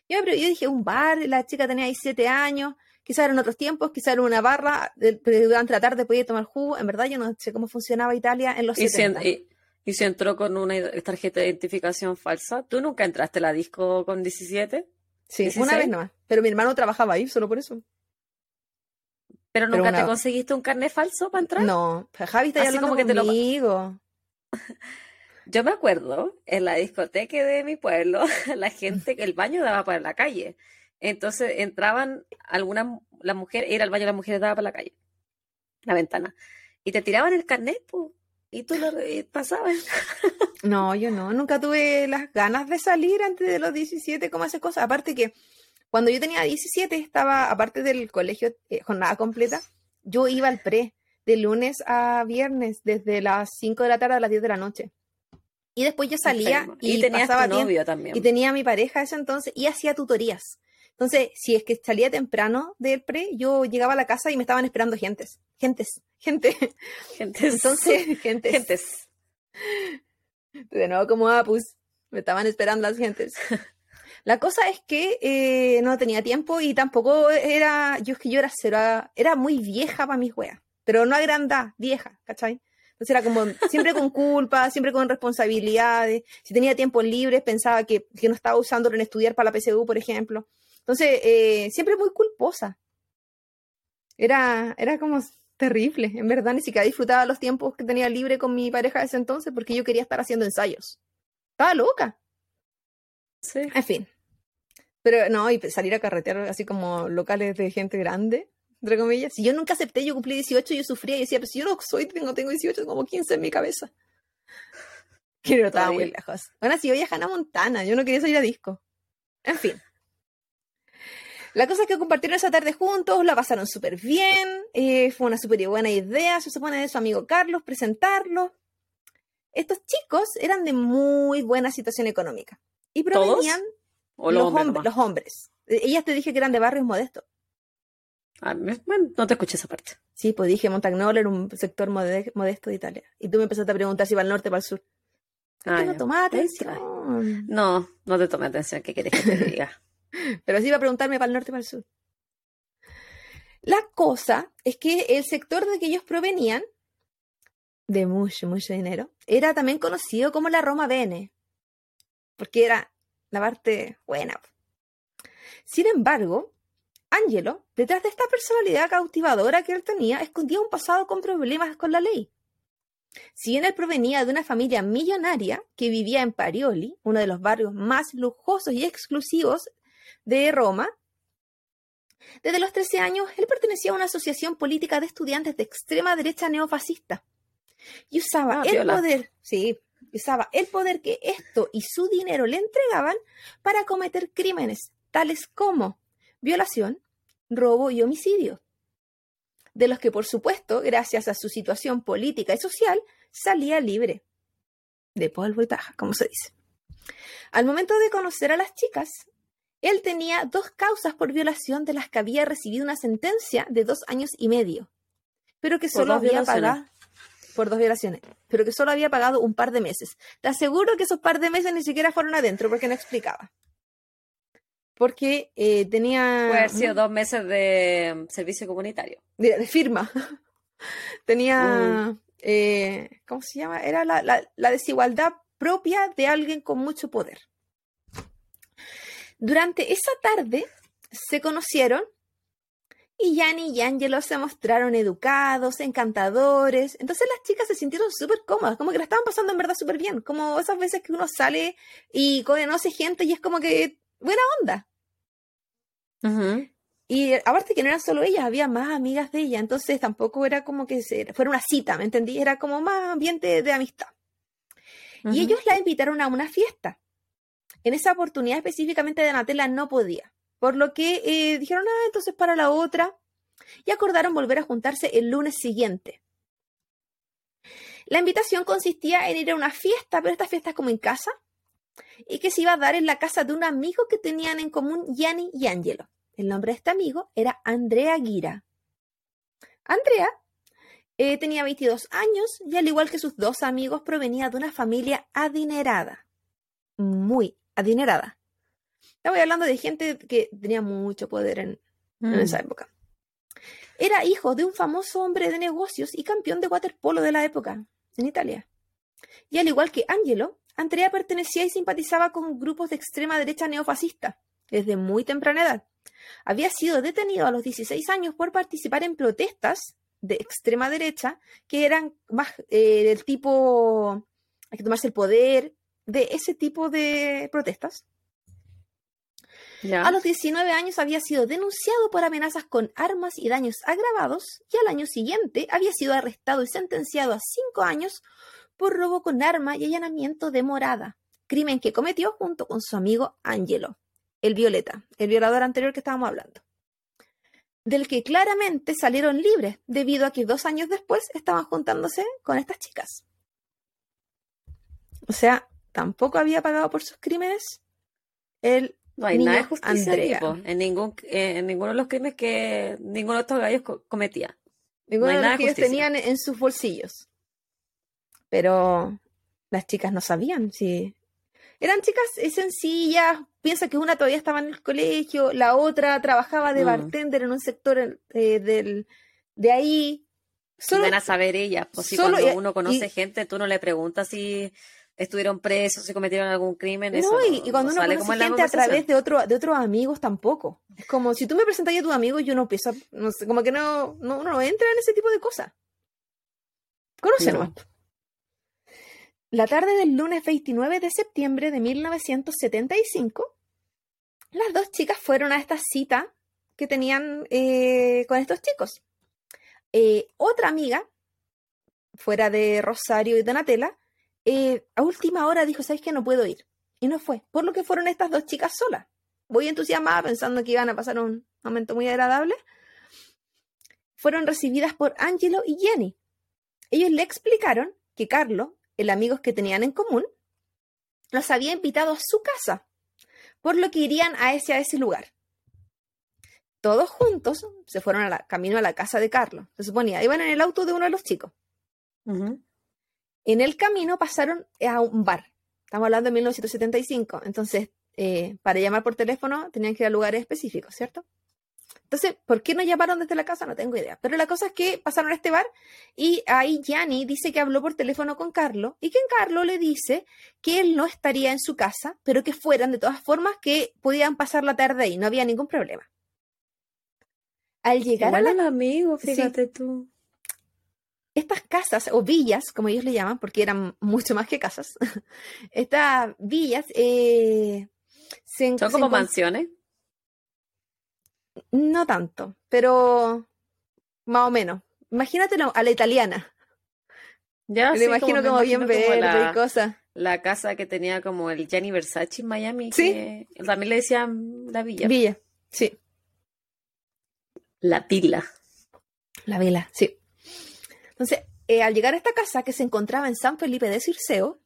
Yo, pero yo dije, un bar, la chica tenía 17 años, quizás eran otros tiempos, quizás era una barra, pero durante la tarde podía tomar jugo. En verdad, yo no sé cómo funcionaba Italia en los ¿Y 70. Si, y, y si entró con una tarjeta de identificación falsa, ¿tú nunca entraste a la disco con 17? Sí, 16? una vez nomás. Pero mi hermano trabajaba ahí, solo por eso. ¿Pero nunca Pero una- te conseguiste un carnet falso para entrar? No, Javi está Así hablando como que te lo- conmigo. Yo me acuerdo, en la discoteca de mi pueblo, la gente, el baño daba para la calle. Entonces entraban algunas, las mujeres, era el baño de las mujeres daba para la calle, la ventana. Y te tiraban el carnet, po, y tú lo pasabas. No, yo no. Nunca tuve las ganas de salir antes de los 17, como esas cosas. Aparte que cuando yo tenía 17, estaba, aparte del colegio, eh, jornada completa, yo iba al pre, de lunes a viernes, desde las 5 de la tarde a las 10 de la noche. Y después yo salía Enfermo. y, tenías pasaba tu tiempo. novio también. Y tenía a mi pareja ese entonces y hacía tutorías. Entonces, si es que salía temprano del pre, yo llegaba a la casa y me estaban esperando gentes. Gentes, gente. Gentes. Entonces, gentes. Gentes. De nuevo como Apus, me estaban esperando las gentes. La cosa es que eh, no tenía tiempo y tampoco era, yo es que yo era cero, era muy vieja para mis weas, pero no agrandada, vieja, ¿cachai? Entonces era como siempre con culpa, siempre con responsabilidades. Si tenía tiempo libre, pensaba que, que no estaba usándolo en estudiar para la PSU, por ejemplo. Entonces, eh, siempre muy culposa. Era, era como terrible, en verdad, ni siquiera disfrutaba los tiempos que tenía libre con mi pareja de ese entonces porque yo quería estar haciendo ensayos. Estaba loca. Sí. En fin. Pero no, y salir a carretear así como locales de gente grande, entre comillas. Si yo nunca acepté, yo cumplí 18, yo sufría y decía, pero si yo no soy, tengo, tengo 18, como 15 en mi cabeza. Que no estaba muy lejos. Bueno, si yo viajé a Hannah Montana, yo no quería salir a disco. En fin. La cosa es que compartieron esa tarde juntos, la pasaron súper bien, eh, fue una súper buena idea, se supone de su amigo Carlos, presentarlo. Estos chicos eran de muy buena situación económica y ¿Todos? provenían O los, los hombres hombres, nomás. los hombres. Eh, Ellas te dije que eran de barrios modestos. Ah, bueno, no te escuché esa parte. Sí, pues dije Montagnolo era un sector mode- modesto de Italia. Y tú me empezaste a preguntar si va al norte o para el sur. Ah, no distrae. atención. No, no te tomé atención. ¿Qué quieres que te diga? Pero sí iba a preguntarme para el norte o para el sur. La cosa es que el sector de que ellos provenían, de mucho, mucho dinero, era también conocido como la Roma Bene, porque era la parte buena. Sin embargo, Angelo, detrás de esta personalidad cautivadora que él tenía, escondía un pasado con problemas con la ley. Si bien él provenía de una familia millonaria que vivía en Parioli, uno de los barrios más lujosos y exclusivos de Roma, desde los 13 años él pertenecía a una asociación política de estudiantes de extrema derecha neofascista y usaba Ah, el poder, sí, usaba el poder que esto y su dinero le entregaban para cometer crímenes tales como violación, robo y homicidio, de los que por supuesto, gracias a su situación política y social, salía libre, de polvo y paja, como se dice. Al momento de conocer a las chicas, él tenía dos causas por violación de las que había recibido una sentencia de dos años y medio, pero que solo había pagado por dos violaciones, pero que solo había pagado un par de meses. Te aseguro que esos par de meses ni siquiera fueron adentro porque no explicaba. Porque eh, tenía Puede haber sido dos meses de servicio comunitario. de, de firma. tenía, eh, ¿cómo se llama? Era la, la- la desigualdad propia de alguien con mucho poder. Durante esa tarde se conocieron y Yanni y Angelo se mostraron educados, encantadores. Entonces las chicas se sintieron súper cómodas, como que la estaban pasando en verdad súper bien. Como esas veces que uno sale y conoce gente y es como que buena onda. Y eh, aparte que no eran solo ellas, había más amigas de ella, entonces tampoco era como que se, fuera una cita, ¿me entendí? Era como más ambiente de amistad. Y ellos la invitaron a una fiesta. En esa oportunidad específicamente Donatella no podía, por lo que eh, dijeron, ah, entonces para la otra, y acordaron volver a juntarse el lunes siguiente. La invitación consistía en ir a una fiesta, pero esta fiesta es como en casa, y que se iba a dar en la casa de un amigo que tenían en común Yanni y Angelo. El nombre de este amigo era Andrea Guira. Andrea eh, tenía 22 años y al igual que sus dos amigos provenía de una familia adinerada. Muy adinerada. Estaba hablando de gente que tenía mucho poder en, en Mm. esa época. Era hijo de un famoso hombre de negocios y campeón de waterpolo de la época en Italia. Y al igual que Angelo, Andrea pertenecía y simpatizaba con grupos de extrema derecha neofascista desde muy temprana edad. Había sido detenido a los 16 años por participar en protestas de extrema derecha que eran más eh, del tipo hay que tomarse el poder, de ese tipo de protestas. A los 19 años había sido denunciado por amenazas con armas y daños agravados y al año siguiente había sido arrestado y sentenciado a cinco años por robo con arma y allanamiento de morada, crimen que cometió junto con su amigo Angelo, el Violeta, el violador anterior que estábamos hablando, del que claramente salieron libres debido a que dos años después estaban juntándose con estas chicas. O sea, tampoco había pagado por sus crímenes el no hay nada de justicia en ningún en ninguno de los crímenes que ninguno de estos gallos cometía. Ninguno de los que ellos tenían en sus bolsillos. Pero las chicas no sabían si eran chicas sencillas. Piensa que una todavía estaba en el colegio, la otra trabajaba de mm. bartender en un sector eh, del, de ahí. Solo, van a saber ellas. Pues si cuando uno conoce gente, tú no le preguntas si estuvieron presos, si cometieron algún crimen. No, eso y, cuando uno conoce gente a través de, otro, de otros amigos tampoco. Es como si tú me presentas a tu amigo, yo no empiezo, no sé, como que no, no, no entra en ese tipo de cosas. Conoce La tarde del lunes 29 de septiembre de 1975, las dos chicas fueron a esta cita que tenían eh, con estos chicos. Eh, otra amiga, fuera de Rosario y Donatella, eh, a última hora dijo, ¿sabes qué? No puedo ir. Y no fue. Por lo que fueron estas dos chicas solas. Voy entusiasmada pensando que iban a pasar un momento muy agradable. Fueron recibidas por Angelo y Jenny. Ellos le explicaron que Carlos, el amigo que tenían en común, los había invitado a su casa, por lo que irían a ese, a ese lugar. Todos juntos se fueron a camino a la casa de Carlos. Se suponía, iban en el auto de uno de los chicos. En el camino pasaron a un bar. Estamos hablando de 1975. Entonces, eh, para llamar por teléfono tenían que ir a lugares específicos, ¿cierto? Entonces, ¿por qué no llamaron desde la casa? No tengo idea. Pero la cosa es que pasaron a este bar y ahí Gianni dice que habló por teléfono con Carlos y que Carlos le dice que él no estaría en su casa, pero que fueran de todas formas que podían pasar la tarde ahí, no había ningún problema. Al llegar a la... amigo, fíjate tú estas casas o villas, como ellos le llaman, porque eran mucho más que casas, estas villas eh, ¿Son como mansiones? No tanto, pero más o menos. Imagínatelo a la italiana. Ya, me imagino como, bien verde y cosas. La casa que tenía como el Gianni Versace en Miami. Sí. también le decían la villa. Villa, sí. La vila. La vila, sí. Entonces, eh, al llegar a esta casa que se encontraba en San Felipe de Circeo,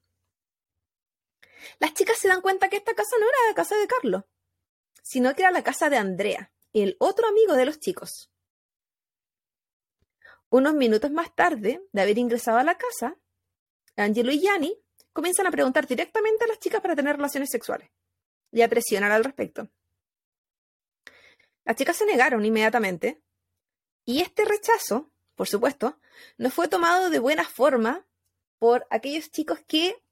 las chicas se dan cuenta que esta casa no era la casa de Carlos, sino que era la casa de Andrea, el otro amigo de los chicos. Unos minutos más tarde de haber ingresado a la casa, Angelo y Yanni comienzan a preguntar directamente a las chicas para tener relaciones sexuales y a presionar al respecto. Las chicas se negaron inmediatamente y este rechazo por supuesto, no fue tomado de buena forma por aquellos chicos que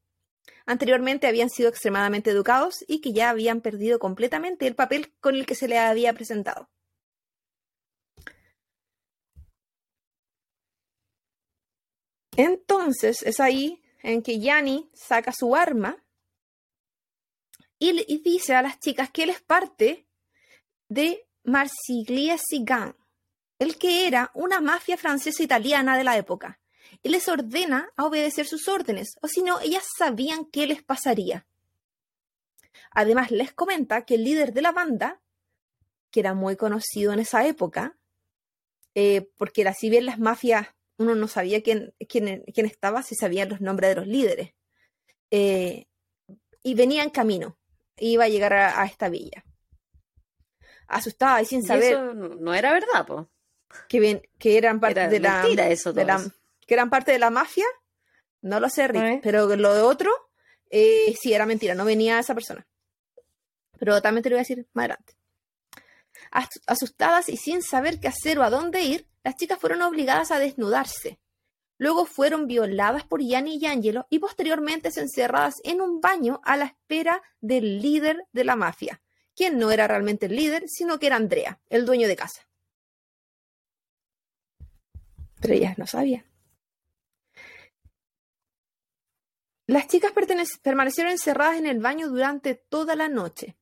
anteriormente habían sido extremadamente educados y que ya habían perdido completamente el papel con el que se les había presentado. Entonces es ahí en que Yanni saca su arma y, dice a las chicas que él es parte de Marsigliese Gang, el que era una mafia francesa italiana de la época, y les ordena a obedecer sus órdenes, o si no, ellas sabían qué les pasaría. Además, les comenta que el líder de la banda, que era muy conocido en esa época, eh, porque era, si bien las mafias, uno no sabía quién, quién, quién estaba, si sabían los nombres de los líderes. Eh, y venía en camino, iba a llegar a, esta villa. Asustada y sin saber. eso no era verdad, po que, que eran parte de, la, que eran parte de la mafia, no lo sé, Rick, pero lo de otro, eh, sí era mentira, no venía esa persona. Pero también te lo voy a decir más adelante. Asustadas y sin saber qué hacer o a dónde ir, las chicas fueron obligadas a desnudarse. Luego fueron violadas por Gianni y Angelo y posteriormente encerradas en un baño a la espera del líder de la mafia, quien no era realmente el líder, sino que era Andrea, el dueño de casa. Pero ellas no sabían. Las chicas permanecieron encerradas en el baño durante toda la noche.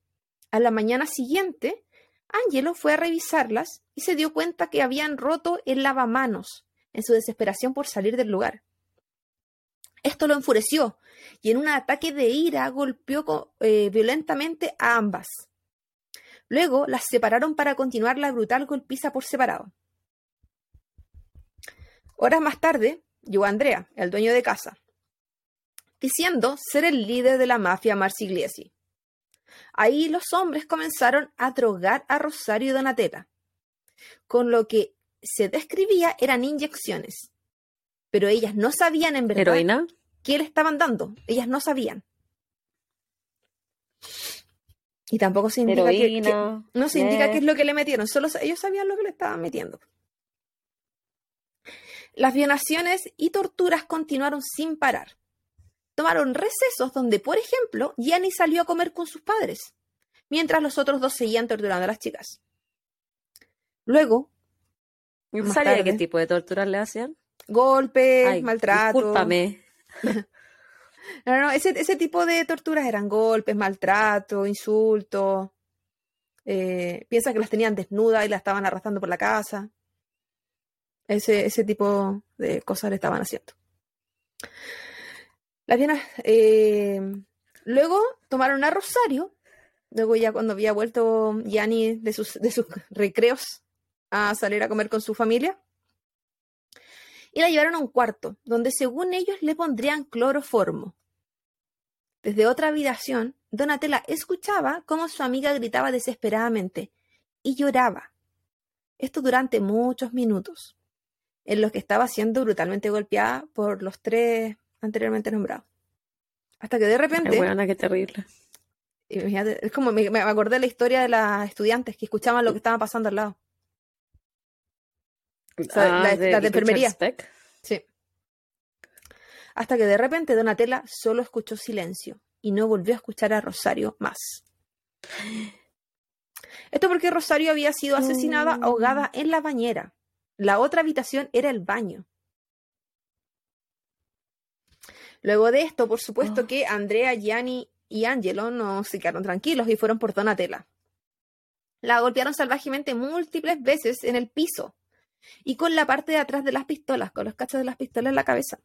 A la mañana siguiente, Angelo fue a revisarlas y se dio cuenta que habían roto el lavamanos en su desesperación por salir del lugar. Esto lo enfureció y en un ataque de ira golpeó eh, violentamente a ambas. Luego las separaron para continuar la brutal golpiza por separado. Horas más tarde, llegó Andrea, el dueño de casa, diciendo ser el líder de la mafia Marsigliesi. Ahí los hombres comenzaron a drogar a Rosario y Donatella, con lo que se describía eran inyecciones, pero ellas no sabían en verdad ¿Heroína? qué le estaban dando, ellas no sabían. Y tampoco se indica, que, no se indica qué es lo que le metieron, solo ellos sabían lo que le estaban metiendo. Las violaciones y torturas continuaron sin parar. Tomaron recesos donde, por ejemplo, Gianni salió a comer con sus padres, mientras los otros dos seguían torturando a las chicas. Luego. ¿Sabía qué tipo de torturas le hacían? Golpes, maltrato. Discúlpame. no, no, ese, ese, tipo de torturas eran golpes, maltrato, insultos. Eh, piensa que las tenían desnudas y las estaban arrastrando por la casa. Ese, ese tipo de cosas le estaban haciendo. Las eh, luego tomaron a Rosario, luego ya cuando había vuelto Yanni de sus, de sus recreos a salir a comer con su familia, y la llevaron a un cuarto, donde según ellos le pondrían cloroformo. Desde otra habitación, Donatella escuchaba cómo su amiga gritaba desesperadamente y lloraba. Esto durante muchos minutos, en los que estaba siendo brutalmente golpeada por los tres anteriormente nombrado. Hasta que de repente. Buena, qué terrible. es como me, acordé de la historia de las estudiantes que escuchaban lo que estaba pasando al lado. Ah, la, de, enfermería. Sí. Hasta que de repente Donatella solo escuchó silencio y no volvió a escuchar a Rosario más. Esto porque Rosario había sido asesinada ahogada en la bañera. La otra habitación era el baño. Luego de esto, por supuesto ah. que Andrea, Gianni y Angelo no se quedaron tranquilos y fueron por Donatella. La golpearon salvajemente múltiples veces en el piso y con la parte de atrás de las pistolas, con los cachos de las pistolas en la cabeza.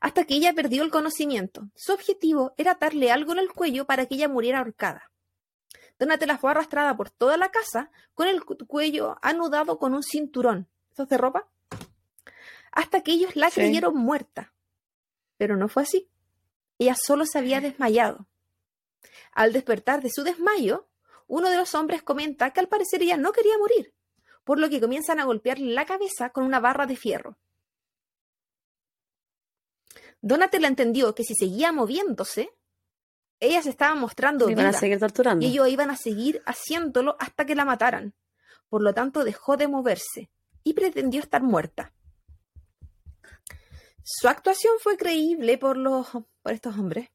Hasta que ella perdió el conocimiento. Su objetivo era atarle algo en el cuello para que ella muriera ahorcada. Donatella fue arrastrada por toda la casa con el cuello anudado con un cinturón. ¿Eso es de ropa? Hasta que ellos la creyeron muerta. Pero no fue así. Ella solo se había desmayado. Al despertar de su desmayo, uno de los hombres comenta que al parecer ella no quería morir, por lo que comienzan a golpearle la cabeza con una barra de fierro. Donatella entendió que si seguía moviéndose, ella se estaba mostrando viva, a seguir torturando. y ellos iban a seguir haciéndolo hasta que la mataran. Por lo tanto, dejó de moverse y pretendió estar muerta. Su actuación fue creíble por, los, por estos hombres,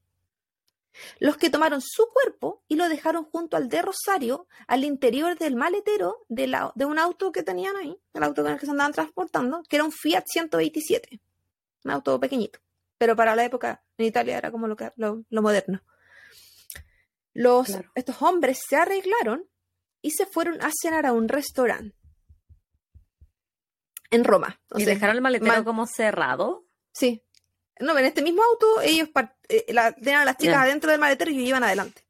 los que tomaron su cuerpo y lo dejaron junto al de Rosario, al interior del maletero de, la, de un auto que tenían ahí, el auto con el que se andaban transportando, que era un Fiat 127, un auto pequeñito, pero para la época en Italia era como lo, lo, moderno. Los, Estos hombres se arreglaron y se fueron a cenar a un restaurante en Roma. ¿Y dejaron el maletero como cerrado? Sí. No, en este mismo auto ellos eh, tenían a las chicas adentro del maletero y iban adelante.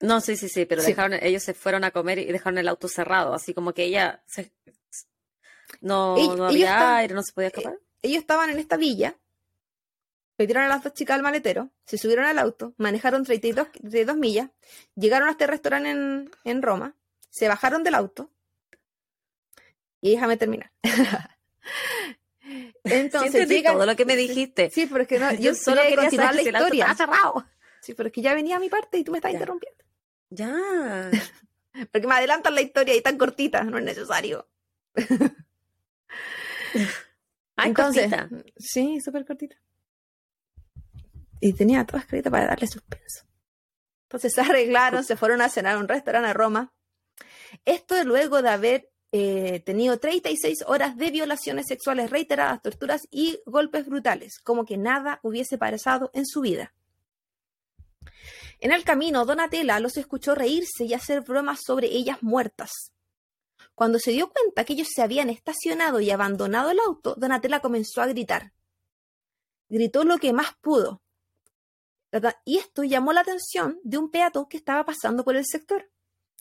No, sí, sí, sí, pero dejaron, ellos se fueron a comer y dejaron el auto cerrado, así como que ella no, no había aire, no se podía escapar. Eh, ellos estaban en esta villa, metieron a las dos chicas al maletero, se subieron al auto, manejaron 32, 32 millas, llegaron a este restaurante en, en Roma, se bajaron del auto y déjame terminar. Entonces, sí, todo lo que me dijiste. Sí, pero es que no, yo solo quería continuar la historia. cerrado. Sí, pero es que ya venía a mi parte y tú me estás interrumpiendo. Ya. Porque me adelantan la historia y tan cortita, no es necesario. Ah, Entonces, cortita. sí, súper cortita. Y tenía todo escrito para darle suspenso. Entonces se arreglaron, se fueron a cenar a un restaurante a Roma. Esto luego de haber eh, tenido 36 horas de violaciones sexuales reiteradas, torturas y golpes brutales, como que nada hubiese pasado en su vida. En el camino, Donatella los escuchó reírse y hacer bromas sobre ellas muertas. Cuando se dio cuenta que ellos se habían estacionado y abandonado el auto, Donatella comenzó a gritar. Gritó lo que más pudo. Y esto llamó la atención de un peatón que estaba pasando por el sector,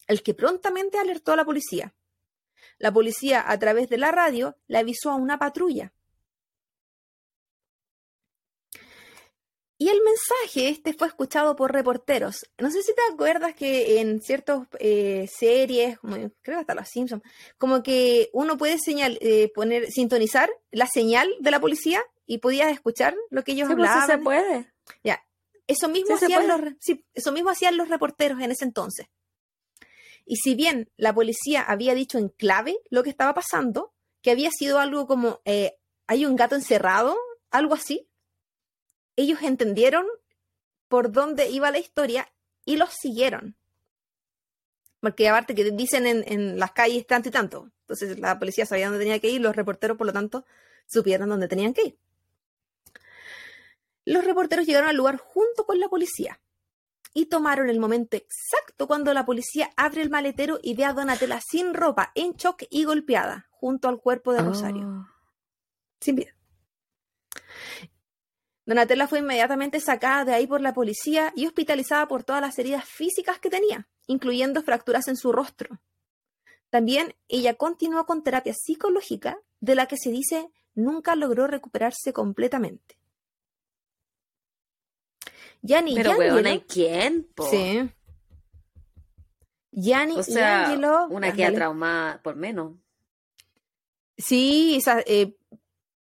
el que prontamente alertó a la policía. La policía, a través de la radio, le avisó a una patrulla. Y el mensaje este fue escuchado por reporteros. No sé si te acuerdas que en ciertas eh, series, como, creo que hasta los Simpsons, como que uno puede señal, eh, poner, sintonizar la señal de la policía y podías escuchar lo que ellos Sí, pues, sí hablaban. se puede. Ya, eso mismo, Sí, se hacían puede. los, sí, eso mismo hacían los reporteros en ese entonces. Y si bien la policía había dicho en clave lo que estaba pasando, que había sido algo como eh, hay un gato encerrado, algo así, ellos entendieron por dónde iba la historia y los siguieron. Porque aparte que dicen en, en las calles tanto y tanto. Entonces la policía sabía dónde tenía que ir, los reporteros, por lo tanto, supieron dónde tenían que ir. Los reporteros llegaron al lugar junto con la policía y tomaron el momento exacto cuando la policía abre el maletero y ve a Donatella sin ropa, en shock y golpeada, junto al cuerpo de Rosario, Oh. sin vida. Donatella fue inmediatamente sacada de ahí por la policía y hospitalizada por todas las heridas físicas que tenía, incluyendo fracturas en su rostro. También ella continuó con terapia psicológica, de la que se dice nunca logró recuperarse completamente. Gianni Pero, weón, ¿y quién? po? Sí. Gianni O sea, Giangelo- una queda traumada por menos. Sí, esa- eh,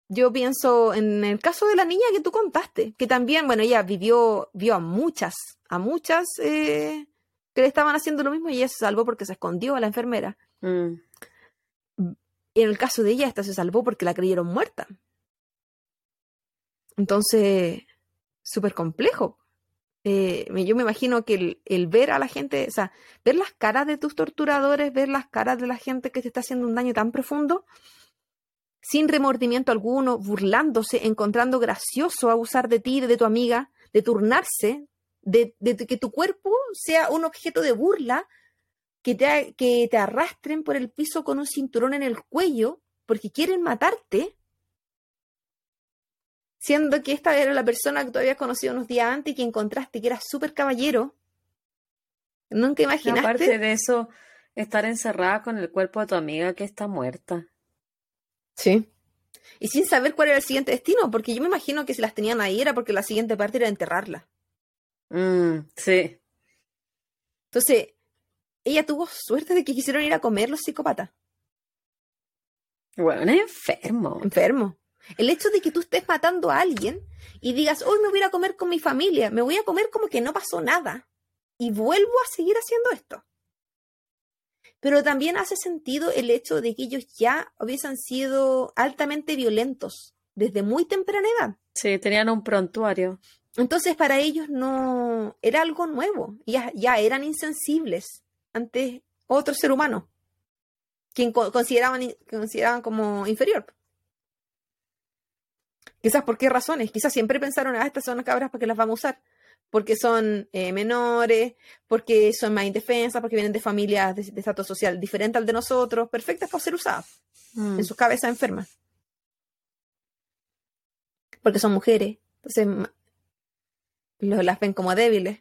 yo pienso en el caso de la niña que tú contaste, que también, bueno, ella vivió, vio a muchas, a muchas eh, que le estaban haciendo lo mismo y ella se salvó porque se escondió a la enfermera. Mm. En el caso de ella, esta se salvó porque la creyeron muerta. Entonces, súper complejo. Eh, yo me imagino que el, ver a la gente, o sea, ver las caras de tus torturadores, ver las caras de la gente que te está haciendo un daño tan profundo, sin remordimiento alguno, burlándose, encontrando gracioso abusar de ti, de tu amiga, de turnarse, de, que tu cuerpo sea un objeto de burla, que te arrastren por el piso con un cinturón en el cuello porque quieren matarte, siendo que esta era la persona que tú habías conocido unos días antes y que encontraste que era súper caballero. Nunca imaginaste. Aparte de eso, estar encerrada con el cuerpo de tu amiga que está muerta. Sí. Y sin saber cuál era el siguiente destino, porque yo me imagino que si las tenían ahí era porque la siguiente parte era enterrarla. Mm, sí. Entonces, ella tuvo suerte de que quisieron ir a comer los psicópatas, Bueno, es enfermo. enfermos. El hecho de que tú estés matando a alguien y digas, hoy me voy a comer con mi familia, me voy a comer como que no pasó nada y vuelvo a seguir haciendo esto. Pero también hace sentido el hecho de que ellos ya hubiesen sido altamente violentos desde muy temprana edad. Sí, tenían un prontuario. Entonces para ellos no era algo nuevo, ya, ya eran insensibles ante otro ser humano, quien co- consideraban, consideraban como inferior. Quizás por qué razones, quizás siempre pensaron, ah, estas son las cabras porque las vamos a usar, porque son eh, menores, porque son más indefensas, porque vienen de familias de, de estatus social diferente al de nosotros, perfectas para ser usadas Mm. en sus cabezas enfermas. Porque son mujeres. Entonces ma- lo- las ven como débiles.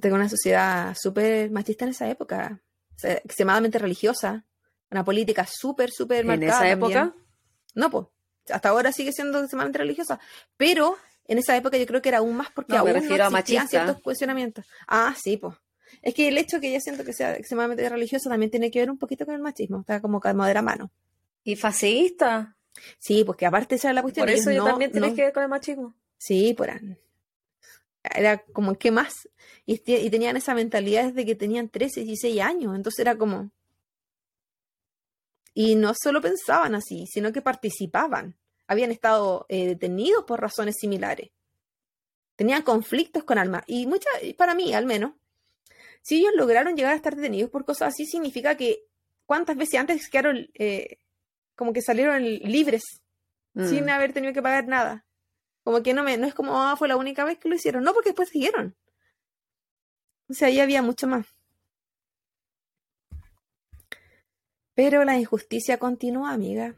Tengo una sociedad súper machista en esa época. o sea, extremadamente religiosa. Una política súper, súper ¿En marcada esa también. No, pues. Hasta ahora sigue siendo extremadamente religiosa. Pero en esa época yo creo que era aún más porque No, me aún refiero no existían ciertos cuestionamientos. Ah, sí, pues. Es que el hecho que yo siento que sea extremadamente religiosa también tiene que ver un poquito con el machismo. Está como calma de la mano. Y fascista. Sí, porque aparte esa es la cuestión. Por eso yo no- también tienes no- que ver con el machismo. Sí, por era como, ¿qué más? Y, y tenían esa mentalidad desde que tenían 13, 16 años, entonces era como... Y no solo pensaban así, sino que participaban. Habían estado eh, detenidos por razones similares. Tenían conflictos con alma. Y muchas, para mí al menos, si ellos lograron llegar a estar detenidos por cosas así, significa que cuántas veces antes quedaron, eh, como que salieron libres, sin Mm. haber tenido que pagar nada. Como que no, me, no es como, ah, fue la única vez que lo hicieron. No, porque después siguieron. O sea, ahí había mucho más. Pero la injusticia continúa, amiga.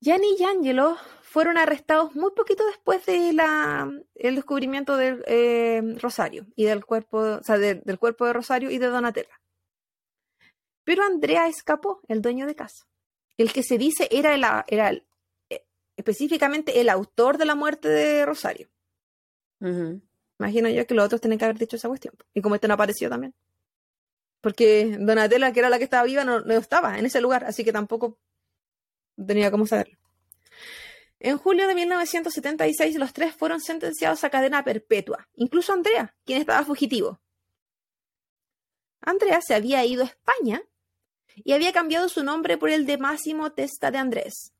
Gianni y Angelo fueron arrestados muy poquito después de la, el descubrimiento del eh, Rosario y del cuerpo, o sea, de- del cuerpo de Rosario y de Donatella. Pero Andrea escapó, el dueño de casa. El que se dice era, el, era el- eh, específicamente el autor de la muerte de Rosario. Imagino yo que los otros tienen que haber dicho esa cuestión. Y como este no apareció también. Porque Donatella, que era la que estaba viva, no, no estaba en ese lugar, así que tampoco tenía cómo saberlo. En julio de 1976, los tres fueron sentenciados a cadena perpetua, incluso Andrea, quien estaba fugitivo. Andrea se había ido a España y había cambiado su nombre por el de Máximo Testa de Andrés.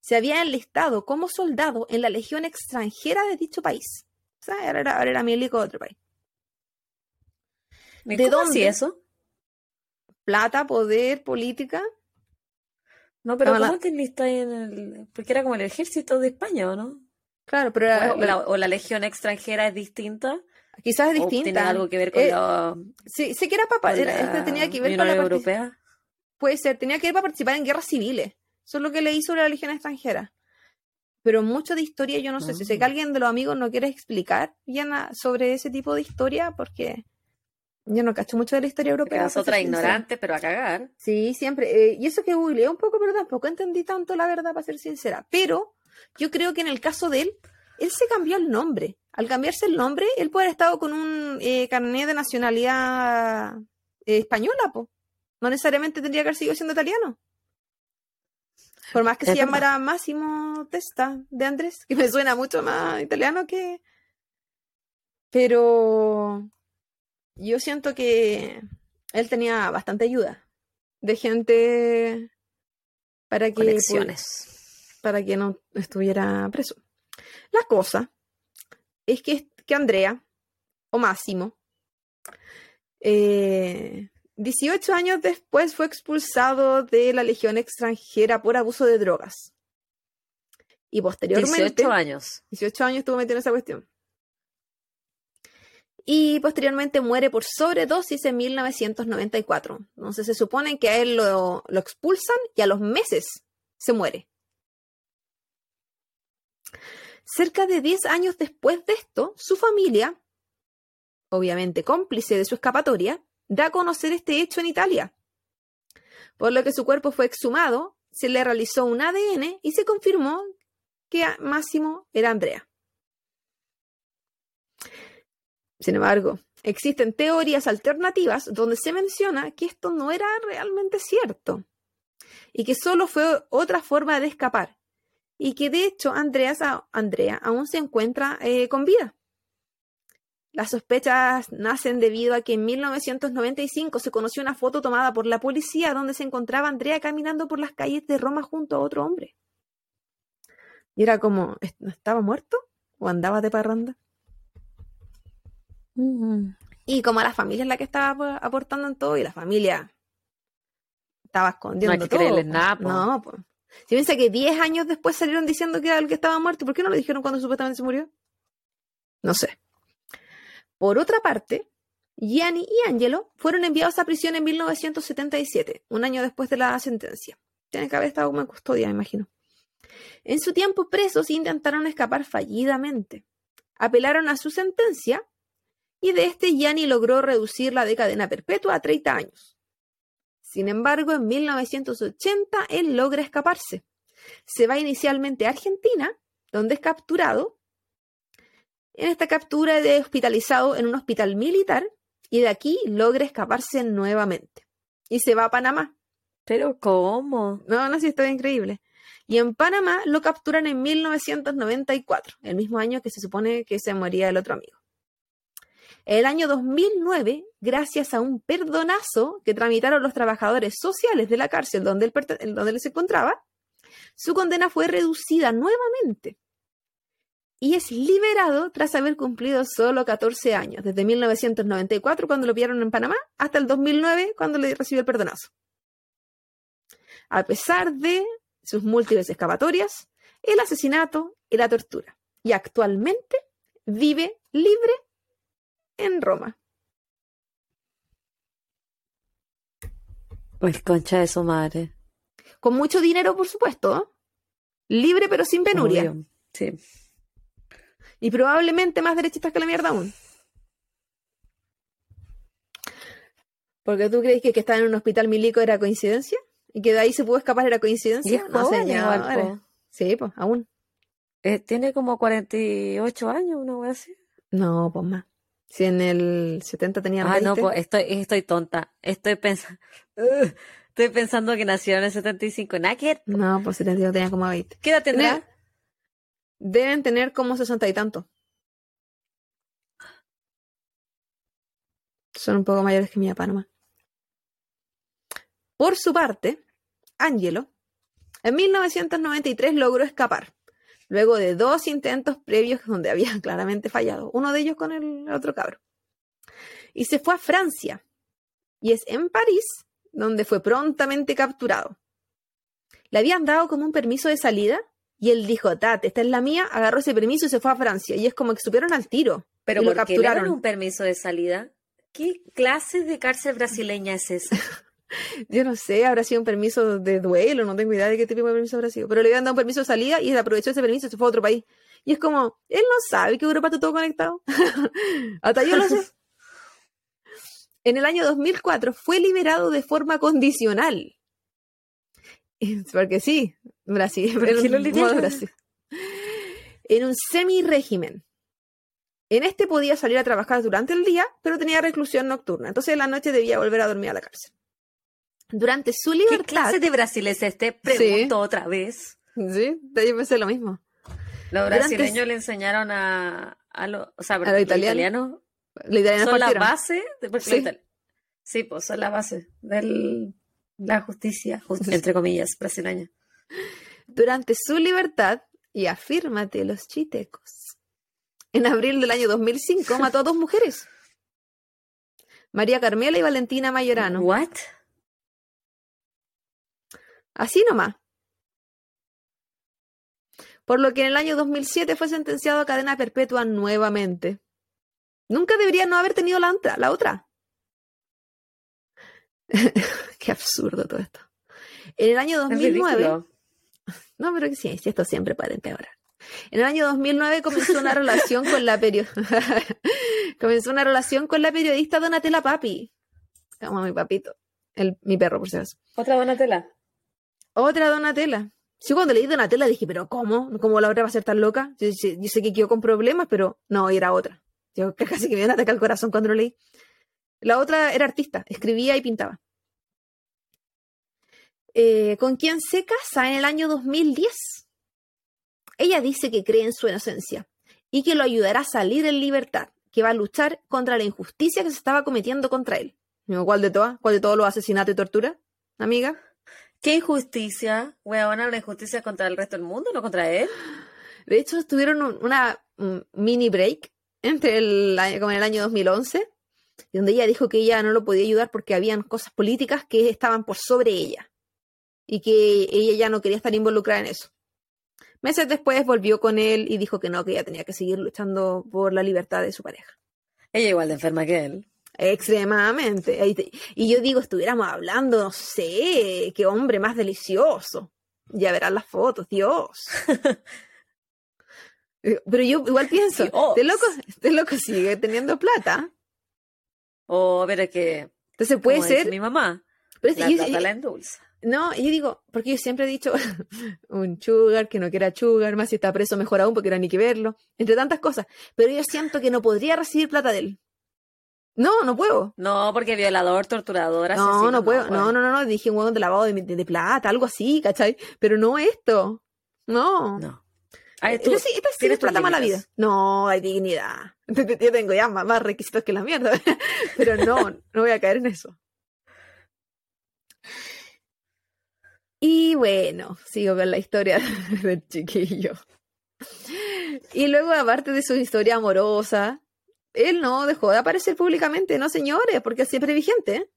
Se había enlistado como soldado en la legión extranjera de dicho país. O sea, ahora era, era milico de otro país. ¿Y ¿De dónde? así eso? Plata, poder, política. No, pero ¿cómo la- enlistas en el...? Porque era como el ejército de España, ¿o no? Claro, pero era- O la, o la legión extranjera es distinta. quizás es ¿O tiene distinta. algo que ver con Eh, la, Sí, sé que era para, era- este tenía que ver con la Europea? Puede ser, tenía que ver para participar en guerras civiles. Eso es lo que leí sobre la Legión extranjera. Pero mucho de historia yo no sé. Si sé que Ah. alguien de los amigos no quiere explicar sobre ese tipo de historia, porque yo no cacho mucho de la historia europea. Pero es para ser otra sincera. ignorante, pero a cagar. Sí, siempre. eh, y eso que googleé un poco, pero tampoco entendí tanto la verdad, para ser sincera. Pero yo creo que en el caso de él, él se cambió el nombre. Al cambiarse el nombre, él puede haber estado con un eh, carnet de nacionalidad eh, española, po. No necesariamente tendría que haber seguido siendo italiano. Por más que Es se verdad. llamara Máximo Testa de Andrés, que me suena mucho más italiano que. Pero yo siento que él tenía bastante ayuda de gente para que, Conexiones. para que no estuviera preso. La cosa es que, que Andrea, o Máximo, eh, 18 años después fue expulsado de la Legión extranjera por abuso de drogas. Y posteriormente... 18 años. 18 años estuvo metido en esa cuestión. Y posteriormente muere por sobredosis en 1994. Entonces se supone que a él lo, lo expulsan y a los meses se muere. Cerca de 10 años después de esto, su familia, obviamente cómplice de su escapatoria, da a conocer este hecho en Italia. Por lo que su cuerpo fue exhumado, se le realizó un ADN y se confirmó que Máximo era Andrea. Sin embargo, existen teorías alternativas donde se menciona que esto no era realmente cierto y que solo fue otra forma de escapar y que de hecho Andrea, aún se encuentra eh, con vida. Las sospechas nacen debido a que en 1995 se conoció una foto tomada por la policía donde se encontraba Andrea caminando por las calles de Roma junto a otro hombre. Y era como, ¿est- ¿estaba muerto? ¿O andaba de parranda? Mm. Y como la familia es la que estaba ap- aportando en todo, y la familia estaba escondiendo No hay que todo. creerles po. nada, po. No. Si piensa que 10 años después salieron diciendo que era el que estaba muerto, ¿por qué no lo dijeron cuando supuestamente se murió? No sé. Por otra parte, Gianni y Angelo fueron enviados a prisión en 1977, un año después de la sentencia. Tienen que haber estado como en custodia, me imagino. En su tiempo presos intentaron escapar fallidamente. Apelaron a su sentencia y de este Gianni logró reducir la de cadena perpetua a 30 años. Sin embargo, en 1980 él logra escaparse. Se va inicialmente a Argentina, donde es capturado. En esta captura es hospitalizado en un hospital militar y de aquí logra escaparse nuevamente. Y se va a Panamá. Pero ¿cómo? No, no, sí, está increíble. Y en Panamá lo capturan en 1994, el mismo año que se supone que se moría el otro amigo. El año 2009, gracias a un perdonazo que tramitaron los trabajadores sociales de la cárcel donde él, donde él se encontraba, su condena fue reducida nuevamente y es liberado tras haber cumplido solo 14 años, desde 1994 cuando lo pillaron en Panamá hasta el 2009 cuando le recibió el perdonazo. A pesar de sus múltiples escapatorias, el asesinato y la tortura. Y actualmente vive libre en Roma. Pues concha de su madre. Con mucho dinero, por supuesto. Libre pero sin penuria. Sí. Y probablemente más derechistas que la mierda aún. Porque tú crees que que estaba en un hospital milico era coincidencia y que de ahí se pudo escapar era coincidencia. no, señor. Sí, pues, aún. Eh, tiene como 48 años, una vez así. No, pues más. Si en el 70 tenía Ah, no, pues estoy, estoy tonta. Estoy pensando. estoy pensando que nació en el 75. ¿Nada que No, pues 72 tenía como 20. ¿Qué edad tendrá? Deben tener como 60 y tanto. Son un poco mayores que mi Panamá. Por su parte, Angelo, en 1993 logró escapar luego de dos intentos previos donde había claramente fallado, uno de ellos con el otro cabro. Y se fue a Francia, y es en París donde fue prontamente capturado. Le habían dado como un permiso de salida y él dijo, Tat, esta es la mía, agarró ese permiso y se fue a Francia. Y es como que supieron al tiro. Pero y lo capturaron. un permiso de salida? ¿Qué clase de cárcel brasileña es esa? Yo no sé, habrá sido un permiso de duelo, no tengo idea de qué tipo de permiso habrá sido. Pero le habían dado un permiso de salida y él aprovechó ese permiso y se fue a otro país. Y es como, él no sabe que Europa está todo conectado. Hasta yo lo sé. En el año 2004 fue liberado de forma condicional. Porque sí, Brasil. lo Brasil. En un semi-régimen. En este podía salir a trabajar durante el día, pero tenía reclusión nocturna. Entonces en la noche debía volver a dormir a la cárcel. Durante su libertad. ¿Qué clase de Brasil es este? Pregunto otra vez. Sí, yo pensé lo mismo. Los brasileños le enseñaron a, a los o sea, a los italianos. son la base de, sí. sí, pues son la base de la justicia, entre comillas, brasileña. Durante su libertad, y afírmate los chitecos, en abril del año 2005 mató a dos mujeres. María Carmela y Valentina Mayorano. ¿What? Así nomás. Por lo que en el año 2007 fue sentenciado a cadena perpetua nuevamente. Nunca debería no haber tenido la, la otra. Qué absurdo todo esto. En el año 2009. No, pero que sí, esto siempre puede empeorar. En el año 2009 comenzó una relación con la comenzó una relación con la periodista Donatella Papi. Como mi papito, el, mi perro, por si acaso. ¿Otra Donatella? Otra Donatella. Sí, cuando leí Donatella dije, pero ¿cómo? ¿Cómo la otra va a ser tan loca? Yo, sé que quedó con problemas, pero no, era otra. Yo casi que me iban a atacar el corazón cuando lo leí. La otra era artista, escribía y pintaba. Eh, con quien se casa en el año 2010. Ella dice que cree en su inocencia y que lo ayudará a salir en libertad, que va a luchar contra la injusticia que se estaba cometiendo contra él. ¿Cuál de todas? ¿Cuál de todos los asesinatos y tortura, amiga? ¿Qué injusticia? Weona, la injusticia contra el resto del mundo, no contra él. De hecho, tuvieron una mini break entre el, como en el año 2011, donde ella dijo que ella no lo podía ayudar porque habían cosas políticas que estaban por sobre ella y que ella ya no quería estar involucrada en eso. Meses después volvió con él y dijo que no, que ella tenía que seguir luchando por la libertad de su pareja. Ella igual de enferma que él. Extremadamente. Y yo digo, estuviéramos hablando, no sé, qué hombre más delicioso. Ya verás las fotos, Dios. Pero yo igual pienso, este loco, este loco sigue teniendo plata. O a ver, es que. Entonces puede ser. Mi mamá. Pero la plata la endulza. No, yo digo, porque yo siempre he dicho un sugar, que no quiera sugar, más si está preso mejor aún porque era ni que verlo, entre tantas cosas. Pero yo siento que no podría recibir plata de él. No, no puedo. No, porque violador, torturador, No, asesino, no puedo. puede. No, no, no, no. Dije un hueón de lavado de, plata, algo así, ¿cachai? Pero no esto. No. No. Ay, tú, Esta sí, esta sí tienes es plata tus mala vida. No, hay dignidad. Yo tengo ya más, más requisitos que la mierda. Pero no, no voy a caer en eso. Y bueno, sigo con la historia del chiquillo. Y luego, aparte de su historia amorosa, él no dejó de aparecer públicamente, no señores, porque es siempre vigente.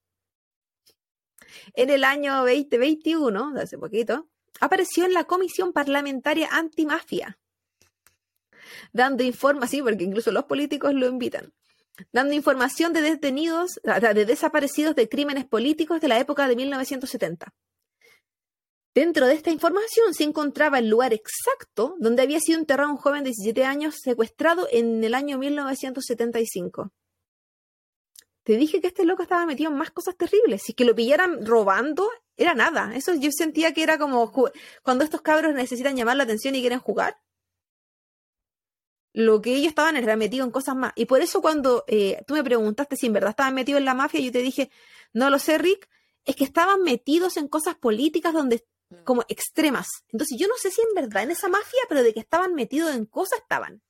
En el año 2021, de hace poquito, apareció en la Comisión Parlamentaria Antimafia, dando información, porque incluso los políticos lo invitan, dando información de detenidos, de desaparecidos de crímenes políticos de la época de 1970. Dentro de esta información se encontraba el lugar exacto donde había sido enterrado un joven de 17 años secuestrado en el año 1975. Te dije que este loco estaba metido en más cosas terribles. Si que lo pillaran robando, era nada. Eso yo sentía que era como cuando estos cabros necesitan llamar la atención y quieren jugar. Lo que ellos estaban era metido en cosas más. Y por eso cuando eh, tú me preguntaste si en verdad estaban metidos en la mafia, yo te dije, no lo sé, Rick, es que estaban metidos en cosas políticas donde como extremas. Entonces yo no sé si en verdad en esa mafia, pero de que estaban metidos en cosas estaban.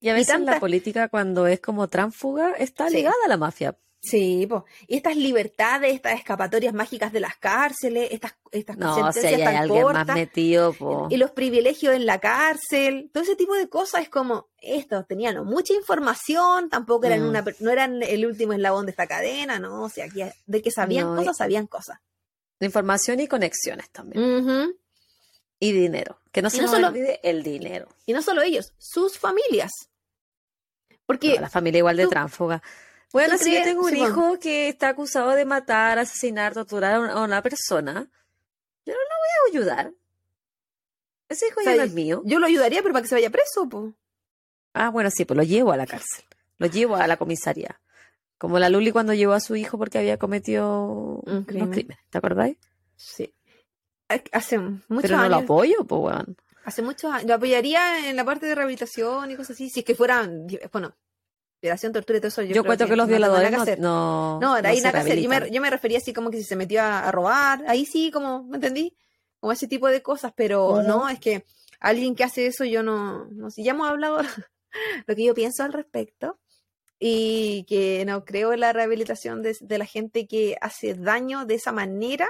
Y a y veces tanta- la política, cuando es como tránfuga, está Sí. ligada a la mafia. Sí, po. y estas libertades, estas escapatorias mágicas de las cárceles, estas, estas No, hay tan más cortas, metido, po. y los privilegios en la cárcel, todo ese tipo de cosas es como, estos tenían mucha información, tampoco eran Mm. una, no eran el último eslabón de esta cadena, no, o sea, aquí, de que sabían No, cosas, sabían cosas. Información y conexiones también. Y dinero. Que no se no nos solo- olvide el dinero. Y no solo ellos, sus familias. Porque No, la familia igual de tú- tránfuga. Bueno, si yo tengo un sí, hijo que está acusado de matar, asesinar, torturar a una, a una persona, yo no lo voy a ayudar. Ese hijo O sea, ya no es mío. yo lo ayudaría, pero para que se vaya preso, po. Ah, bueno, sí, pues lo llevo a la cárcel. Lo llevo a la comisaría. Como la Luli cuando llevó a su hijo porque había cometido Un crimen. crímenes. ¿Te acordáis? Sí. Hace muchos Pero no lo años. apoyo, pues, weón. Hace muchos años. Lo apoyaría en la parte de rehabilitación y cosas así. Si es que fueran, bueno, violación, tortura y todo eso. Yo, Yo, creo cuento que, los no tengo nada violadores que no, no, No, de ahí nada que hacer. Yo me, yo me refería así como que si se metió a, a robar, ahí sí, como, ¿me entendí? Como ese tipo de cosas, pero no, es que alguien que hace eso yo no, no sé, ya hemos hablado lo que yo pienso al respecto y que no creo en la rehabilitación de, de la gente que hace daño de esa manera.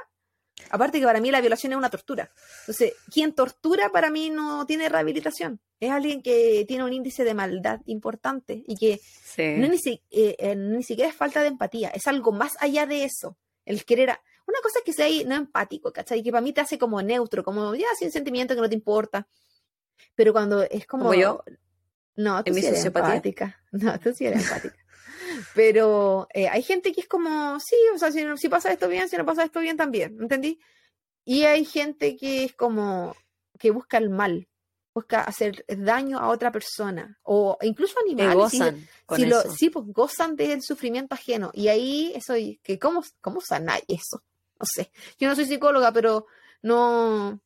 Aparte que para mí la violación es una tortura. Entonces, quien tortura para mí no tiene rehabilitación. Es alguien que tiene un índice de maldad importante y que Sí. no ni, si- eh, eh, ni siquiera es falta de empatía, es algo más allá de eso. El querer. a- Una cosa es que sea no empático, ¿cachai? Que para mí te hace como neutro, como ya sin sentimiento que no te importa. Pero cuando es como. ¿Como yo? No, tú ¿En mi sí eres sociopatía? empática. No, tú sí eres empática. Pero eh, hay gente que es como, sí, o sea, si, si pasa esto bien, si no pasa esto bien también, ¿entendí? Y hay gente que es como, que busca el mal, busca hacer daño a otra persona, o incluso animales. si- gozan con si lo- sí, pues gozan del sufrimiento ajeno. Y ahí eso, que ¿cómo, cómo sanar eso? No sé. Yo no soy psicóloga, pero no,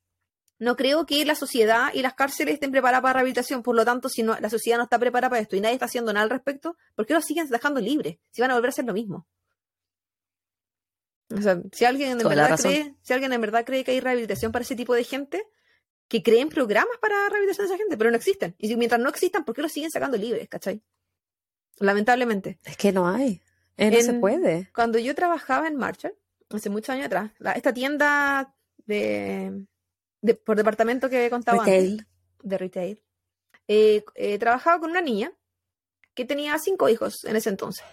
no creo que la sociedad y las cárceles estén preparadas para rehabilitación. Por lo tanto, si no, la sociedad no está preparada para esto y nadie está haciendo nada al respecto, ¿por qué los siguen dejando libres? Si van a volver a hacer lo mismo. O sea, si alguien en Toda verdad cree, si alguien en verdad cree que hay rehabilitación para ese tipo de gente, que creen programas para rehabilitación de esa gente, pero no existen. Y si- mientras no existan, ¿por qué los siguen sacando libres? ¿Cachai? Lamentablemente. Es que no hay. Eh, no se puede. Cuando yo trabajaba en Marshall, hace muchos años atrás, la- esta tienda de, de- por departamento que contaba antes, Retail. de retail, eh, eh, trabajaba con una niña que tenía cinco hijos en ese entonces.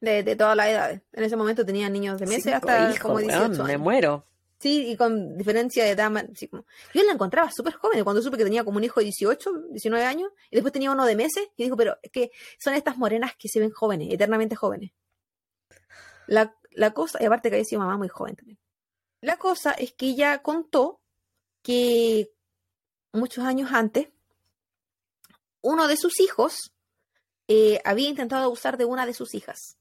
De, de todas las edades. En ese momento tenía niños de meses Cinco hasta hijos, como 18 weón, me muero. Sí, y con diferencia de edad. así como- Yo la encontraba súper joven, cuando supe que tenía como un hijo de 18, 19 años, y después tenía uno de meses, y dijo, pero es que son estas morenas que se ven jóvenes, eternamente jóvenes. La, la cosa, y aparte que había sido mamá muy joven también. La cosa es que ella contó que muchos años antes, uno de sus hijos eh, había intentado abusar de una de sus hijas.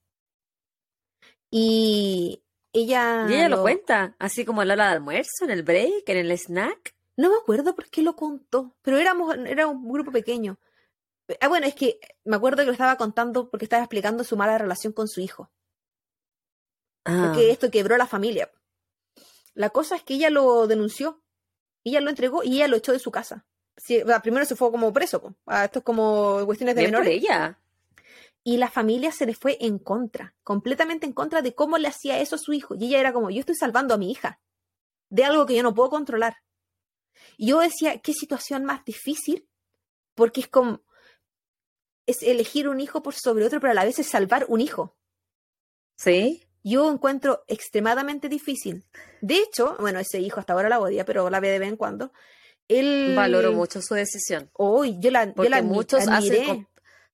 Y ella... y ella lo lo- cuenta, así como a la hora de almuerzo, en el break, en el snack. No me acuerdo por qué lo contó, pero éramos, era un grupo pequeño. Ah, bueno, es que me acuerdo que lo estaba contando porque estaba explicando su mala relación con su hijo. Ah, Porque esto quebró la familia. La cosa es que ella lo denunció. Ella lo entregó y ella lo echó de su casa. Sí, o sea, primero se fue como preso. po. Esto es como cuestiones de bien por ella. Y la familia se le fue en contra, completamente en contra de cómo le hacía eso a su hijo. Y ella era como, yo estoy salvando a mi hija de algo que yo no puedo controlar. Y yo decía, qué situación más difícil, porque es como, es elegir un hijo por sobre otro, pero a la vez es salvar un hijo. ¿Sí? Yo encuentro extremadamente difícil. De hecho, bueno, ese hijo hasta ahora la odia, pero la ve de vez en cuando. Él... Valoro mucho su decisión. Hoy, yo la, yo Porque la admi- muchos hacen admiré. com-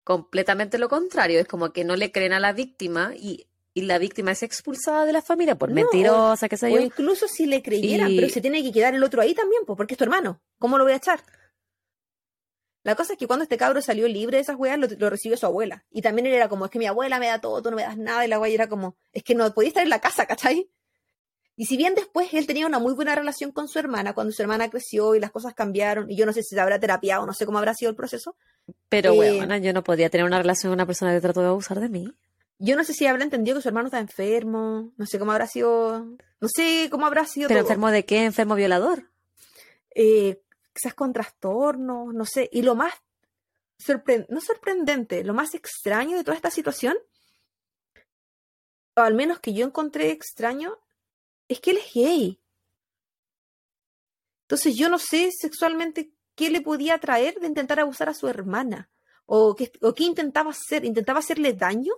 completamente lo contrario. Es como que no le creen a la víctima y, y la víctima es expulsada de la familia por No, mentirosa, qué sé O yo. incluso si le creyeran, Y- pero se tiene que quedar el otro ahí también, pues, porque es tu hermano. ¿Cómo lo voy a echar? La cosa es que cuando este cabro salió libre de esas weas, lo, lo recibió su abuela. Y también él era como, es que mi abuela me da todo, tú no me das nada. Y la wea era como, es que no podía estar en la casa, ¿cachai? Y si bien después él tenía una muy buena relación con su hermana, cuando su hermana creció y las cosas cambiaron, y yo no sé si se habrá terapiado, no sé cómo habrá sido el proceso, Pero, eh, weona, yo no podía tener una relación con una persona que trató de abusar de mí. yo no sé si habrá entendido que su hermano está enfermo, no sé cómo habrá sido, no sé cómo habrá sido ¿Pero todo. enfermo de qué? ¿Enfermo violador? eh, quizás con trastornos, no sé. Y lo más, sorpre- no sorprendente, lo más extraño de toda esta situación, o al menos que yo encontré extraño, es que él es gay. Entonces yo no sé sexualmente qué le podía traer de intentar abusar a su hermana. O qué, o qué intentaba hacer, intentaba hacerle daño.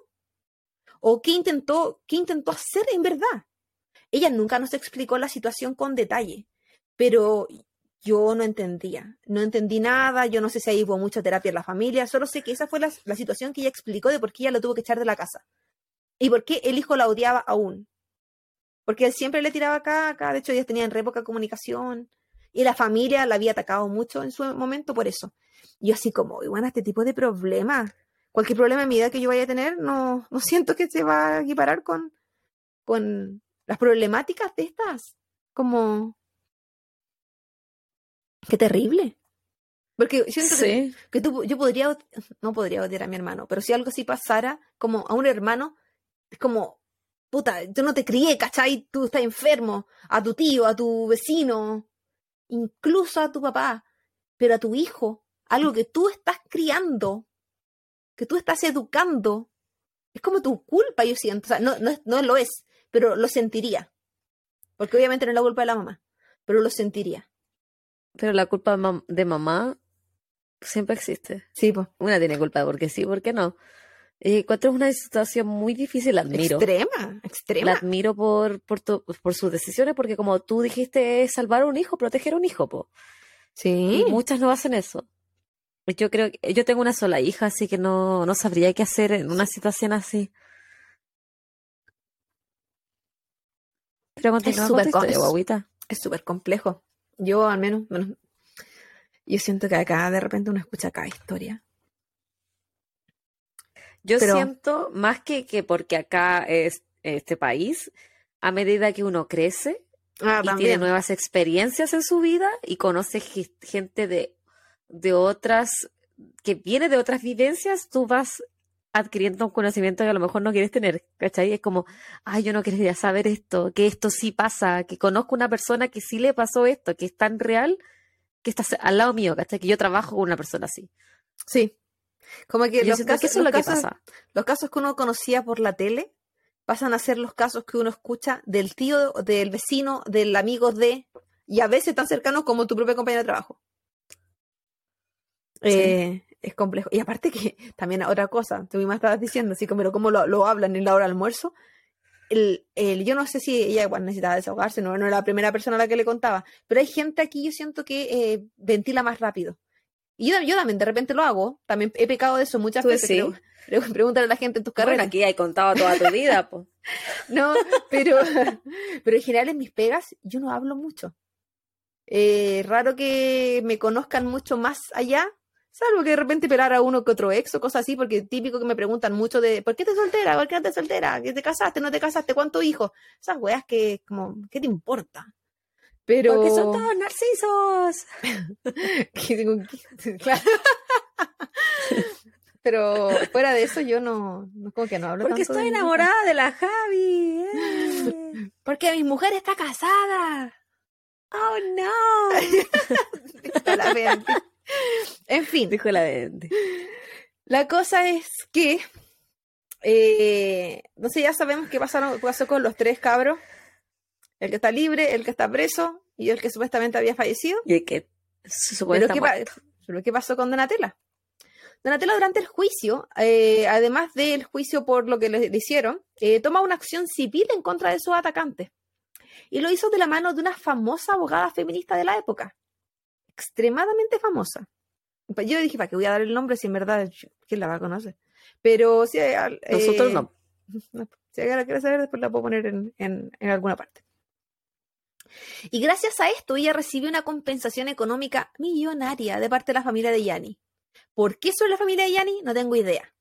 O qué intentó, qué intentó hacer en verdad. Ella nunca nos explicó la situación con detalle, pero yo no entendía, no entendí nada, yo no sé si ahí hubo mucha terapia en la familia, solo sé que esa fue la, situación que ella explicó de por qué ella lo tuvo que echar de la casa y por qué el hijo la odiaba aún. Porque él siempre le tiraba caca, de hecho ellas tenían re poca comunicación y la familia la había atacado mucho en su momento por eso. Y yo así como, "Uy, bueno, este tipo de problemas, cualquier problema en mi vida que yo vaya a tener, no, no siento que se va a equiparar con, con las problemáticas de estas. Como, Qué terrible. Porque siento que, Sí. que tú, yo podría, od- no podría odiar a mi hermano, pero si algo así pasara, como a un hermano, es como, puta, yo no te crié, ¿cachai? Tú estás enfermo, a tu tío, a tu vecino, incluso a tu papá, pero a tu hijo, algo que tú estás criando, que tú estás educando, es como tu culpa, yo siento. O sea, no, no, es- no lo es, pero lo sentiría. Porque obviamente no es la culpa de la mamá, pero lo sentiría. Pero la culpa de mam- de mamá siempre existe. Sí, pues. Una tiene culpa porque sí, porque no. Eh, encuentro una situación muy difícil, la admiro. Extrema, La extrema. admiro por, por, tu- por sus decisiones, porque como tú dijiste, es salvar a un hijo, proteger a un hijo, po. Sí. Y muchas no hacen eso. Yo creo que yo tengo una sola hija, así que no, no sabría qué hacer en una situación así. Pero continúa con súper tu historia, cos- guaguita. Es súper complejo. Yo al menos, bueno, yo siento que acá de repente uno escucha cada historia. Yo Pero- siento más que, que porque acá es este país, a medida que uno crece Ah, y tiene nuevas experiencias en su vida y conoce ge- gente de, de otras, que viene de otras vivencias, tú vas adquiriendo un conocimiento que a lo mejor no quieres tener, ¿cachai? Es como, ay, yo no quería saber esto, que esto sí pasa, que conozco una persona que sí le pasó esto, que es tan real que está al lado mío, ¿cachai? Que yo trabajo con una persona así. Sí. Como que los casos, que eso es los lo que casos- pasa. los casos que uno conocía por la tele pasan a ser los casos que uno escucha del tío, del vecino, del amigo de, y a veces tan cercanos como tu propia compañera de trabajo. Sí. Eh, es complejo. Y aparte que también otra cosa, tú misma estabas diciendo, así como pero cómo lo, lo hablan en la hora de almuerzo. El, el- yo no sé si ella igual necesitaba desahogarse, no, no era la primera persona a la que le contaba, pero hay gente aquí, yo siento que eh, ventila más rápido. Y yo, yo también de repente lo hago, también he pecado de eso muchas veces. sí. Pregúntale a la gente en tus Bueno, carreras. aquí hay contado toda tu vida, pues. No, pero, pero en general en mis pegas yo no hablo mucho. Eh, raro que me conozcan mucho más allá, salvo que de repente pelar a uno que otro ex o cosas así, porque típico que me preguntan mucho de ¿por qué te soltera? ¿Por qué no te soltera? ¿Que te casaste? ¿No te casaste? ¿Cuántos hijos? Esas weas que como, ¿qué te importa? Pero Porque son todos narcisos. claro. Pero fuera de eso, yo no, no como que no hablo Porque tanto estoy de enamorada de la Javi. eh. Porque mi mujer está casada. Oh no. La. En fin, Dijo la la cosa es que. Eh, no sé, ya sabemos qué pasaron, pasó con los tres cabros: el que está libre, el que está preso y el que supuestamente había fallecido. Y el que se supone Pero está ¿qué, pa- muerto. pero ¿qué pasó con Donatella? Donatella durante el juicio, eh, además del juicio por lo que le, le hicieron, eh, toma una acción civil en contra de sus atacantes. Y lo hizo de la mano de una famosa abogada feminista de la época. Extremadamente famosa. Yo dije, ¿para qué voy a dar el nombre si en verdad quién la va a conocer? Pero si hay Nosotros eh, no. no, Si alguien la quiere saber, después la puedo poner en, en- en alguna parte. Y gracias a esto, ella recibió una compensación económica millonaria de parte de la familia de Yanni. ¿Por qué solo la familia de Yanni? No tengo idea.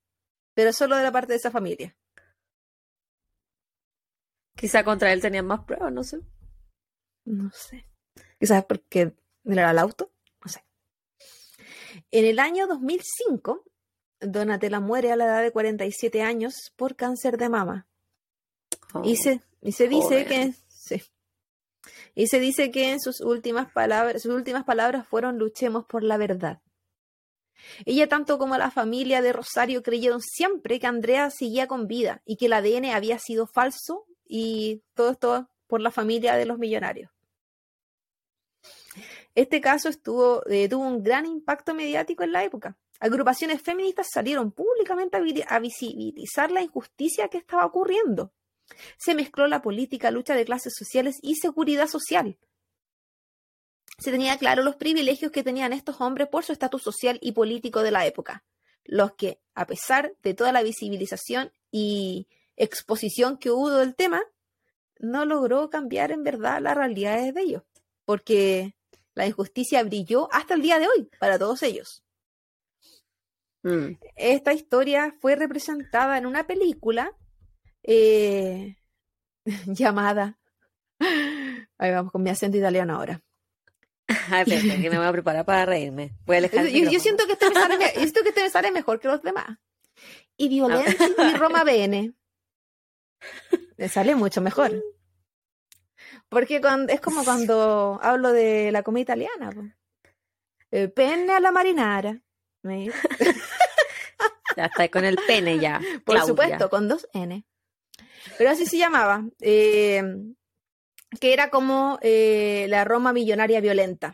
Pero solo de la parte de esa familia. Quizá contra él tenían más pruebas, no sé. No sé. Quizás porque era el auto. No sé. En el año 2005, Donatella muere a la edad de 47 años por cáncer de mama. Oh. Y se, y se dice que sí. Y se dice que en sus últimas palabras, sus últimas palabras fueron luchemos por la verdad. Ella tanto como la familia de Rosario creyeron siempre que Andrea seguía con vida y que el ADN había sido falso y todo esto por la familia de los millonarios. Este caso estuvo, eh, tuvo un gran impacto mediático en la época. Agrupaciones feministas salieron públicamente a, vi- a visibilizar la injusticia que estaba ocurriendo se mezcló la política, lucha de clases sociales y seguridad social. Se tenía claro los privilegios que tenían estos hombres por su estatus social y político de la época, los que, a pesar de toda la visibilización y exposición que hubo del tema, no logró cambiar en verdad las realidades de ellos, porque la injusticia brilló hasta el día de hoy para todos ellos. Mm. Esta historia fue representada en una película eh, llamada. Ahí vamos con mi acento italiano ahora. Ay, espérate, que me voy a preparar para reírme. Voy a alejar Yo, yo siento que este me sale, yo siento que este me sale mejor que los demás. Y Violencia y Roma Bene. Me sale mucho mejor. Porque cuando, es como cuando hablo de la comida italiana. Eh, penne a la marinara. ¿Me- Ya está con el pene ya. Por Claudia. supuesto, con dos N. Pero así se llamaba. eh, que era como eh, la Roma millonaria violenta.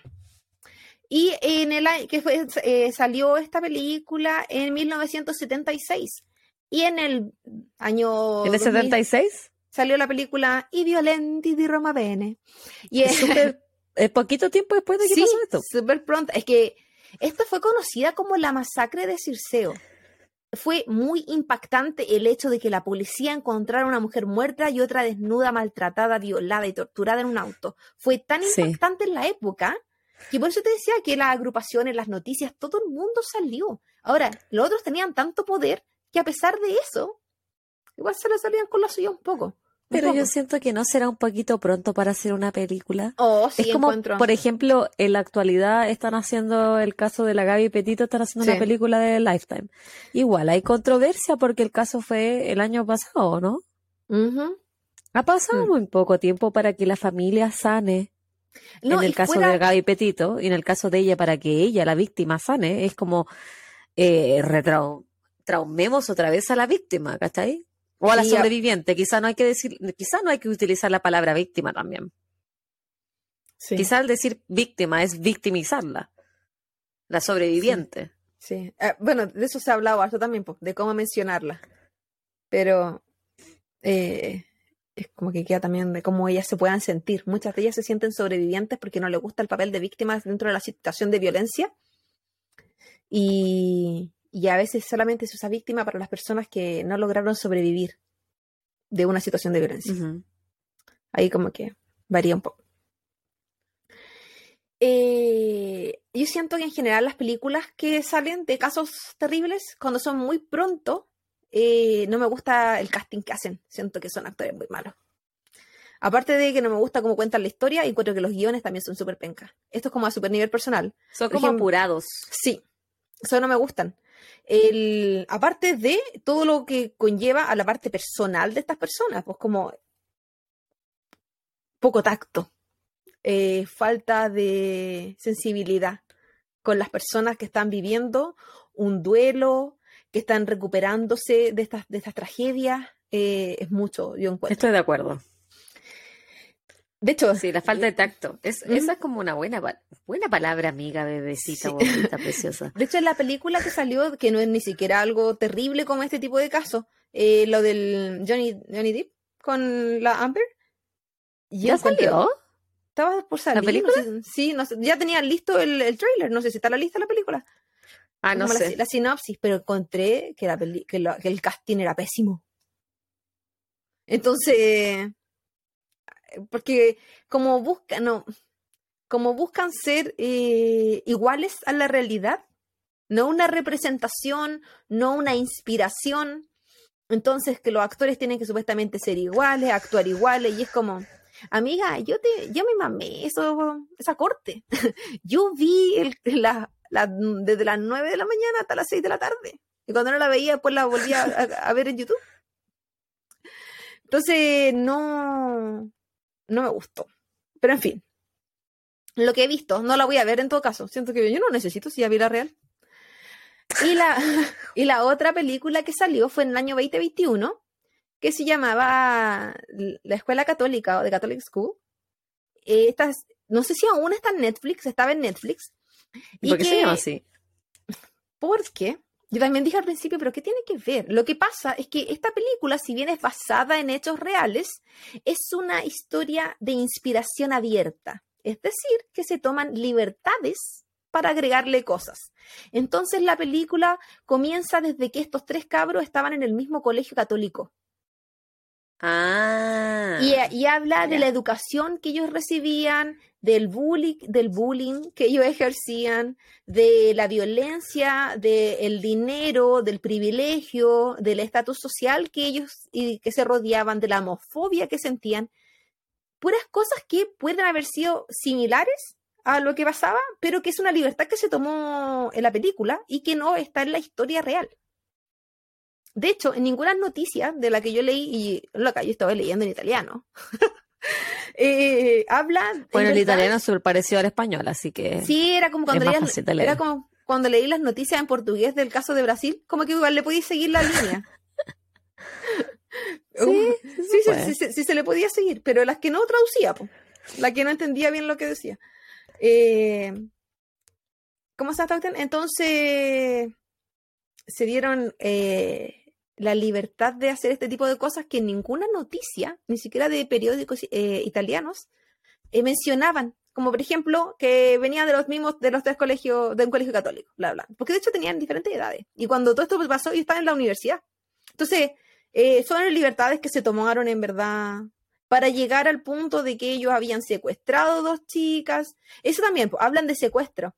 Y en el que fue, eh, salió esta película en 1976. Y en el año ¿En el 2000 76? Salió la película I violenti di Roma Bene. Y Es súper- poquito tiempo después de que sí, pasó esto. súper pronto. Es que esto fue conocida como la masacre de Circeo. Fue muy impactante el hecho de que la policía encontrara una mujer muerta y otra desnuda, maltratada, violada y torturada en un auto. Fue tan Sí. impactante en la época que por eso te decía que las agrupaciones, las noticias, todo el mundo salió. Ahora, los otros tenían tanto poder que a pesar de eso, igual se le salían con la suya un poco. Pero yo siento que no será un poquito pronto para hacer una película. Oh, sí, es como, encuentro. por ejemplo, en la actualidad están haciendo el caso de la Gaby Petito, están haciendo Sí. una película de Lifetime. Igual hay controversia porque el caso fue el año pasado, ¿no? Ha pasado Mm. muy poco tiempo para que la familia sane. No, en el caso fuera- de Gaby Petito y en el caso de ella para que ella, la víctima, sane. Es como eh, retrau- traumemos otra vez a la víctima, ¿cachai? O a la sobreviviente. Quizá no hay que decir, quizá no hay que utilizar la palabra víctima también. Sí. Quizá al decir víctima es victimizarla. La sobreviviente. Sí, Ah, bueno, de eso se ha hablado harto también, de cómo mencionarla. Pero eh, es como que queda también de cómo ellas se puedan sentir. Muchas de ellas se sienten sobrevivientes porque no les gusta el papel de víctimas dentro de la situación de violencia. Y, y a veces solamente se usa víctima para las personas que no lograron sobrevivir de una situación de violencia. Ahí como que varía un poco. Eh, yo siento que en general las películas que salen de casos terribles, cuando son muy pronto, eh, no me gusta el casting que hacen. Siento que son actores muy malos. Aparte de que no me gusta cómo cuentan la historia, encuentro que los guiones también son súper pencas. Esto es como a super nivel personal. Son Por como ejemplo- apurados. Sí, eso no me gustan. El, aparte de todo lo que conlleva a la parte personal de estas personas, pues como poco tacto, eh, falta de sensibilidad con las personas que están viviendo un duelo, que están recuperándose de estas, de estas tragedias, eh, es mucho, yo encuentro. Estoy de acuerdo. De hecho, sí, la falta de tacto. Es, Esa es como una buena, buena palabra, amiga, bebecita, bonita, preciosa. De hecho, en la película que salió, que no es ni siquiera algo terrible como este tipo de casos, eh, lo del Johnny, Johnny Depp con la Amber. ¿Ya salió? Estaba por salir. ¿La película? sí, ya tenía listo el, el, trailer. No sé si está la lista la película. Ah, no sé. La, sinopsis, pero encontré que, la que, que el casting era pésimo. Entonces, porque como buscan, no, como buscan ser eh, iguales a la realidad, no una representación, no una inspiración. Entonces que los actores tienen que supuestamente ser iguales, actuar iguales, y es como, amiga, yo te, yo me mamé eso, esa corte. yo vi el, desde las 9 de la mañana hasta las 6 de la tarde. Y cuando no la veía, después la volví a ver en YouTube. Entonces, no, no me gustó. Pero en fin, lo que he visto, no la voy a ver en todo caso. Siento que yo no necesito si ya vi la real. Y la, y la otra película que salió fue en el año 2021, que se llamaba La Escuela Católica o The Catholic School. Esta, no sé si aún está en Netflix, estaba en Netflix. ¿Por qué se llama así? Porque yo también dije al principio, pero ¿qué tiene que ver? Lo que pasa es que esta película, si bien es basada en hechos reales, es una historia de inspiración abierta. Es decir, que se toman libertades para agregarle cosas. Entonces la película comienza desde que estos tres cabros estaban en el mismo colegio católico. Ah. Y, habla de la educación que ellos recibían, del bullying, del bullying que ellos ejercían, de la violencia, del dinero, del privilegio, del estatus social que ellos y que se rodeaban, de la homofobia que sentían. Puras cosas que pueden haber sido similares a lo que pasaba, pero que es una libertad que se tomó en la película y que no está en la historia real. De hecho, en ninguna noticia de la que yo leí, y loca, yo estaba leyendo en italiano, eh, habla. Bueno, el italiano se pareció al español, así que. Sí, era como cuando era como cuando leí las noticias en portugués del caso de Brasil, como que igual le podía seguir la línea. sí, sí, sí, sí, se le podía seguir, pero las que no traducía, la que no entendía bien lo que decía. Eh, ¿Cómo está Entonces se dieron eh, la libertad de hacer este tipo de cosas que ninguna noticia, ni siquiera de periódicos eh, italianos, eh, mencionaban. Como por ejemplo, que venía de los mismos, de los tres colegios, de un colegio católico, bla, bla. Porque de hecho tenían diferentes edades. Y cuando todo esto pasó, ellos estaban en la universidad. Entonces, eh, son libertades que se tomaron en verdad para llegar al punto de que ellos habían secuestrado dos chicas. Eso también, pues, hablan de secuestro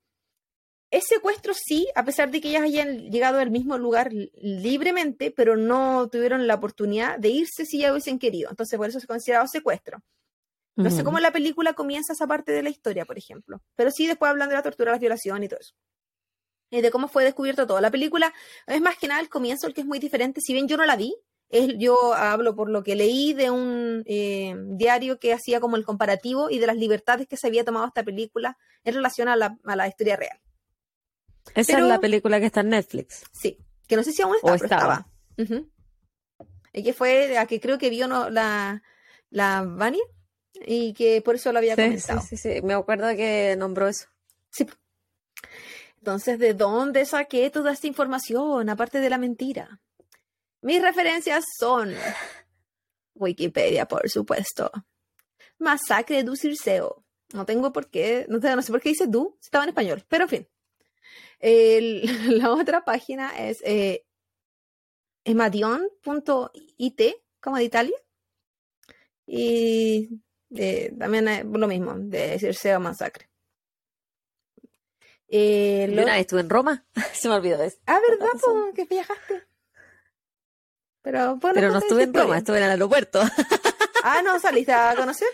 es secuestro, sí, a pesar de que ellas hayan llegado al mismo lugar libremente, pero no tuvieron la oportunidad de irse si ya hubiesen querido. Entonces, por eso es considerado secuestro. No sé cómo la película comienza esa parte de la historia, por ejemplo. Pero sí, después hablan de la tortura, la violación y todo eso. Y de cómo fue descubierto todo. La película es más que nada el comienzo, el que es muy diferente. Si bien yo no la vi, es, yo hablo por lo que leí de un eh, diario que hacía como el comparativo y de las libertades que se había tomado esta película en relación a la historia real. Esa es la película que está en Netflix. Sí, que no sé si aún está, pero estaba. Y que fue a que creo que vio la, la Vania y que por eso lo había comentado. Sí, sí, sí, me acuerdo que nombró eso. Sí. Entonces, ¿de dónde saqué toda esta información, aparte de la mentira? Mis referencias son Wikipedia, por supuesto. Masacre du Circeo. No tengo por qué, no, no sé por qué dice du, estaba en español, pero en fin. la otra página es eh, emadion.it, como de Italia. Y eh, también es lo mismo, de decir SEO Masacre. Eh, estuve en Roma, se me olvidó eso. Ah, ¿verdad? que viajaste. Pero, Pero no estuve en Roma, estuve en el aeropuerto. ah, ¿no saliste a conocer?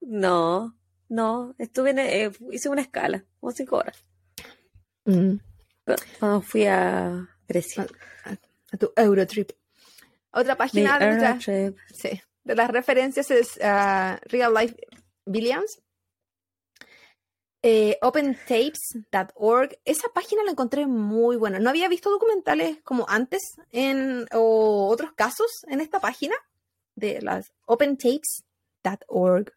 No, no, estuve en, eh, hice una escala, como cinco horas. Mm. Cuando fui a Grecia. A tu Eurotrip. Otra página de, sí, las referencias es ah, Real Life Billions. Eh, OpenTapes.org. Esa página la encontré muy buena. No había visto documentales como antes en, o otros casos en esta página de las OpenTapes.org.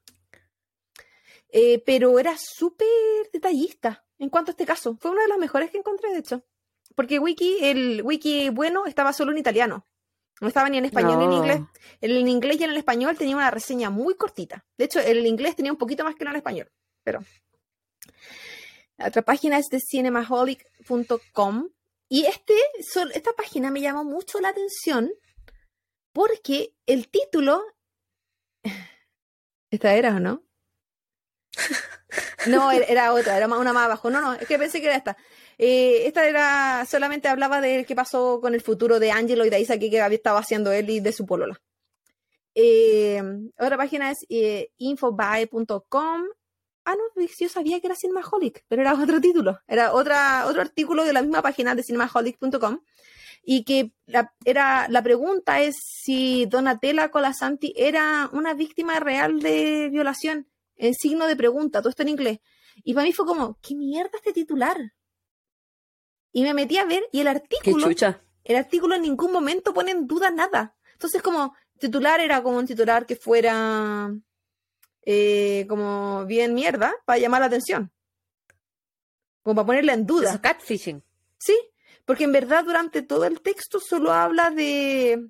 Eh, pero era súper detallista en cuanto a este caso. Fue una de las mejores que encontré, de hecho. Porque wiki, el wiki bueno estaba solo en italiano. No estaba ni en español ni en inglés. En español y en el español tenía una reseña muy cortita. De hecho, el inglés tenía un poquito más que en el español. Pero. La otra página es de cinemaholic.com. Y este, esta página me llamó mucho la atención porque el título. ¿Esta era o no? No, era- era otra, era una más abajo. No, no, es que pensé que era esta. Eh, esta era, solamente hablaba de qué pasó con el futuro de Angelo y de Isa que había estado haciendo él y de su polola. Eh, otra página es eh, infobae.com. Ah, no, yo sabía que era Cinemaholic, pero era otro título. Era otra, otro artículo de la misma página de cinemaholic.com. Y que era, la pregunta es si Donatella Colasanti era una víctima real de violación. En signo de pregunta, todo esto en inglés. Y para mí fue como, ¿qué mierda este titular? Y me metí a ver y el artículo el artículo en ningún momento pone en duda nada. Entonces, como titular era como un titular que fuera eh, como bien mierda para llamar la atención. Como para ponerla en duda. es catfishing. Sí, porque en verdad durante todo el texto solo habla de,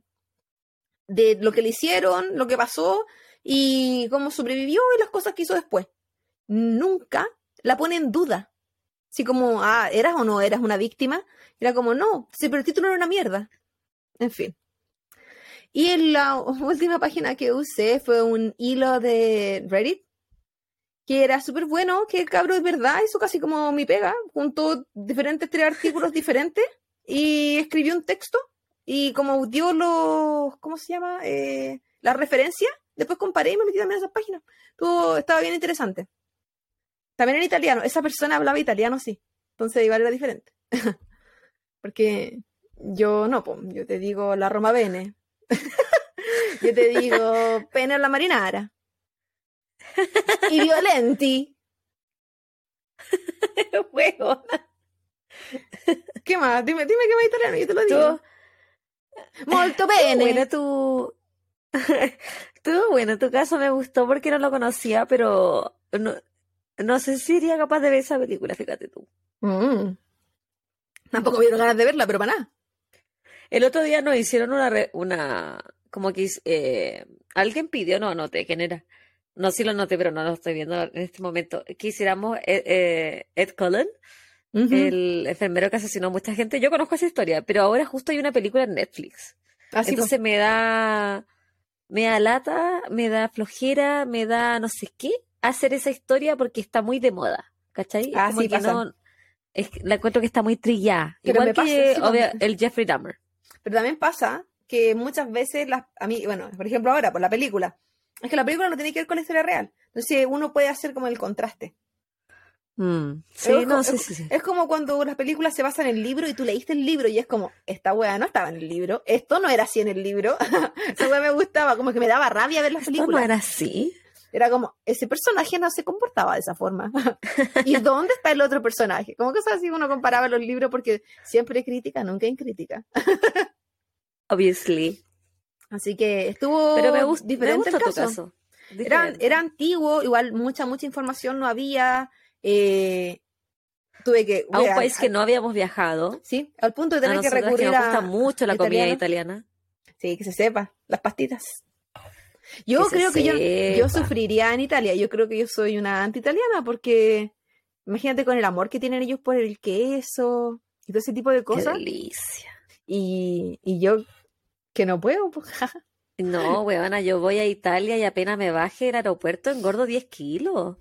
de lo que le hicieron, lo que pasó y cómo sobrevivió y las cosas que hizo después. Nunca la pone en duda. Así como, ah, ¿eras o no eras una víctima? Era como, no, sí, pero el título era una mierda. En fin. Y en la última página que usé fue un hilo de Reddit, que era súper bueno, que el cabro de verdad hizo casi como mi pega, juntó diferentes tres artículos diferentes y escribió un texto y como dio los, ¿cómo se llama? Eh, la referencia, después comparé y me metí también a esas páginas. Estuvo, estaba bien interesante. También en italiano, esa persona hablaba italiano, sí. Entonces igual era diferente. Porque yo no, yo te digo la Roma Bene. yo te digo pena alla marinara. Y violenti. Huevo. ¿Qué más? Dime, dime qué más italiano, yo te lo digo. Tú, Molto bene. bueno, tu... Estuvo bueno, tu caso me gustó porque no lo conocía, pero no, no sé si sería capaz de ver esa película, fíjate tú. Mm. Tampoco me dieron ganas de verla, pero para nada. El otro día nos hicieron una, re- una como que eh, alguien pidió, no anoté quién era. No, sí lo anoté, pero no lo estoy viendo en este momento. Que hiciéramos eh, eh, Ed Cullen, Ujú. el enfermero que asesinó a mucha gente. Yo conozco esa historia, pero ahora justo hay una película en Netflix. Así Entonces me da, me da lata, me da flojera, me da no sé qué hacer esa historia porque está muy de moda, ¿cachai? Ah, como sí, que no, es la encuentro que está muy trillada. Pero Igual pasa, que sí, el Jeffrey Dahmer. Pero también pasa que muchas veces, las, a mí, bueno, por ejemplo ahora, por la película, es que la película no tiene que ver con la historia real. Entonces uno puede hacer como el contraste. Mm, sí, es no, es- sí, sí. Es como cuando las películas se basan en el libro y tú leíste el libro y es como, esta wea no estaba en el libro, esto no era así en el libro. Esa wea me gustaba, como que me daba rabia ver las Esto no películas. era así. Era como, ese personaje no se comportaba de esa forma. ¿Y dónde está el otro personaje? Como cosas así uno comparaba los libros porque siempre hay crítica, nunca hay crítica. Obviously. Así que estuvo Pero me, me diferente gusta el tu caso. caso. Era, era antiguo, igual mucha, mucha información no había. Eh, tuve que... a un país que no habíamos viajado. Sí, al punto de A tener que nosotras que recurrir nos gusta a... mucho la comida italiana. Sí, que se sepa, las pastitas. Yo Que creo que yo, yo sufriría en Italia. Yo creo que yo soy una anti-italiana porque imagínate con el amor que tienen ellos por el queso y todo ese tipo de Qué cosas. delicia. Y, y yo que no puedo. No, weona, yo voy a Italia y apenas me baje el aeropuerto engordo 10 kilos.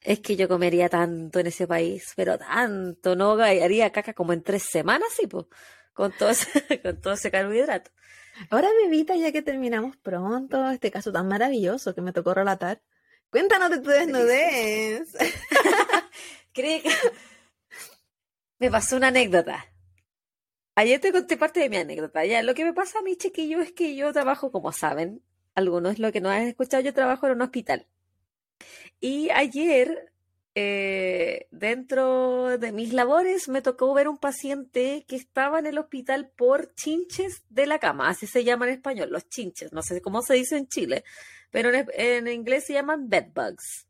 Es que yo comería tanto en ese país, pero tanto, no haría caca como en tres semanas, sí, pues, con todo ese, con todo ese carbohidrato. Ahora, bebita, ya que terminamos pronto este caso tan maravilloso que me tocó relatar, cuéntanos de tu desnudez. ¿Cree que, Me pasó una anécdota. Ayer te conté parte de mi anécdota. Ya, lo que me pasa a mí, chiquillo, es que yo trabajo, como saben, algunos lo que no han escuchado, yo trabajo en un hospital. Y ayer, eh, dentro de mis labores, me tocó ver un paciente que estaba en el hospital por chinches de la cama, así se llama en español, los chinches, no sé cómo se dice en Chile, pero en, en inglés se llaman bedbugs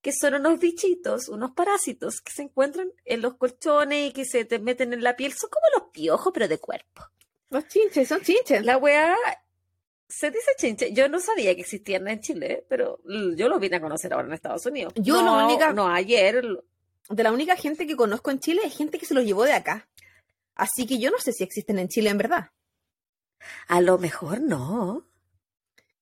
que son unos bichitos, unos parásitos que se encuentran en los colchones y que se te meten en la piel. Son como los piojos, pero de cuerpo. Los chinches, son chinches. La weá se dice chinche. Yo no sabía que existían en Chile, pero yo los vine a conocer ahora en Estados Unidos. Yo no, la única- no ayer. De la única gente que conozco en Chile es gente que se los llevó de acá. Así que yo no sé si existen en Chile en verdad. A lo mejor no.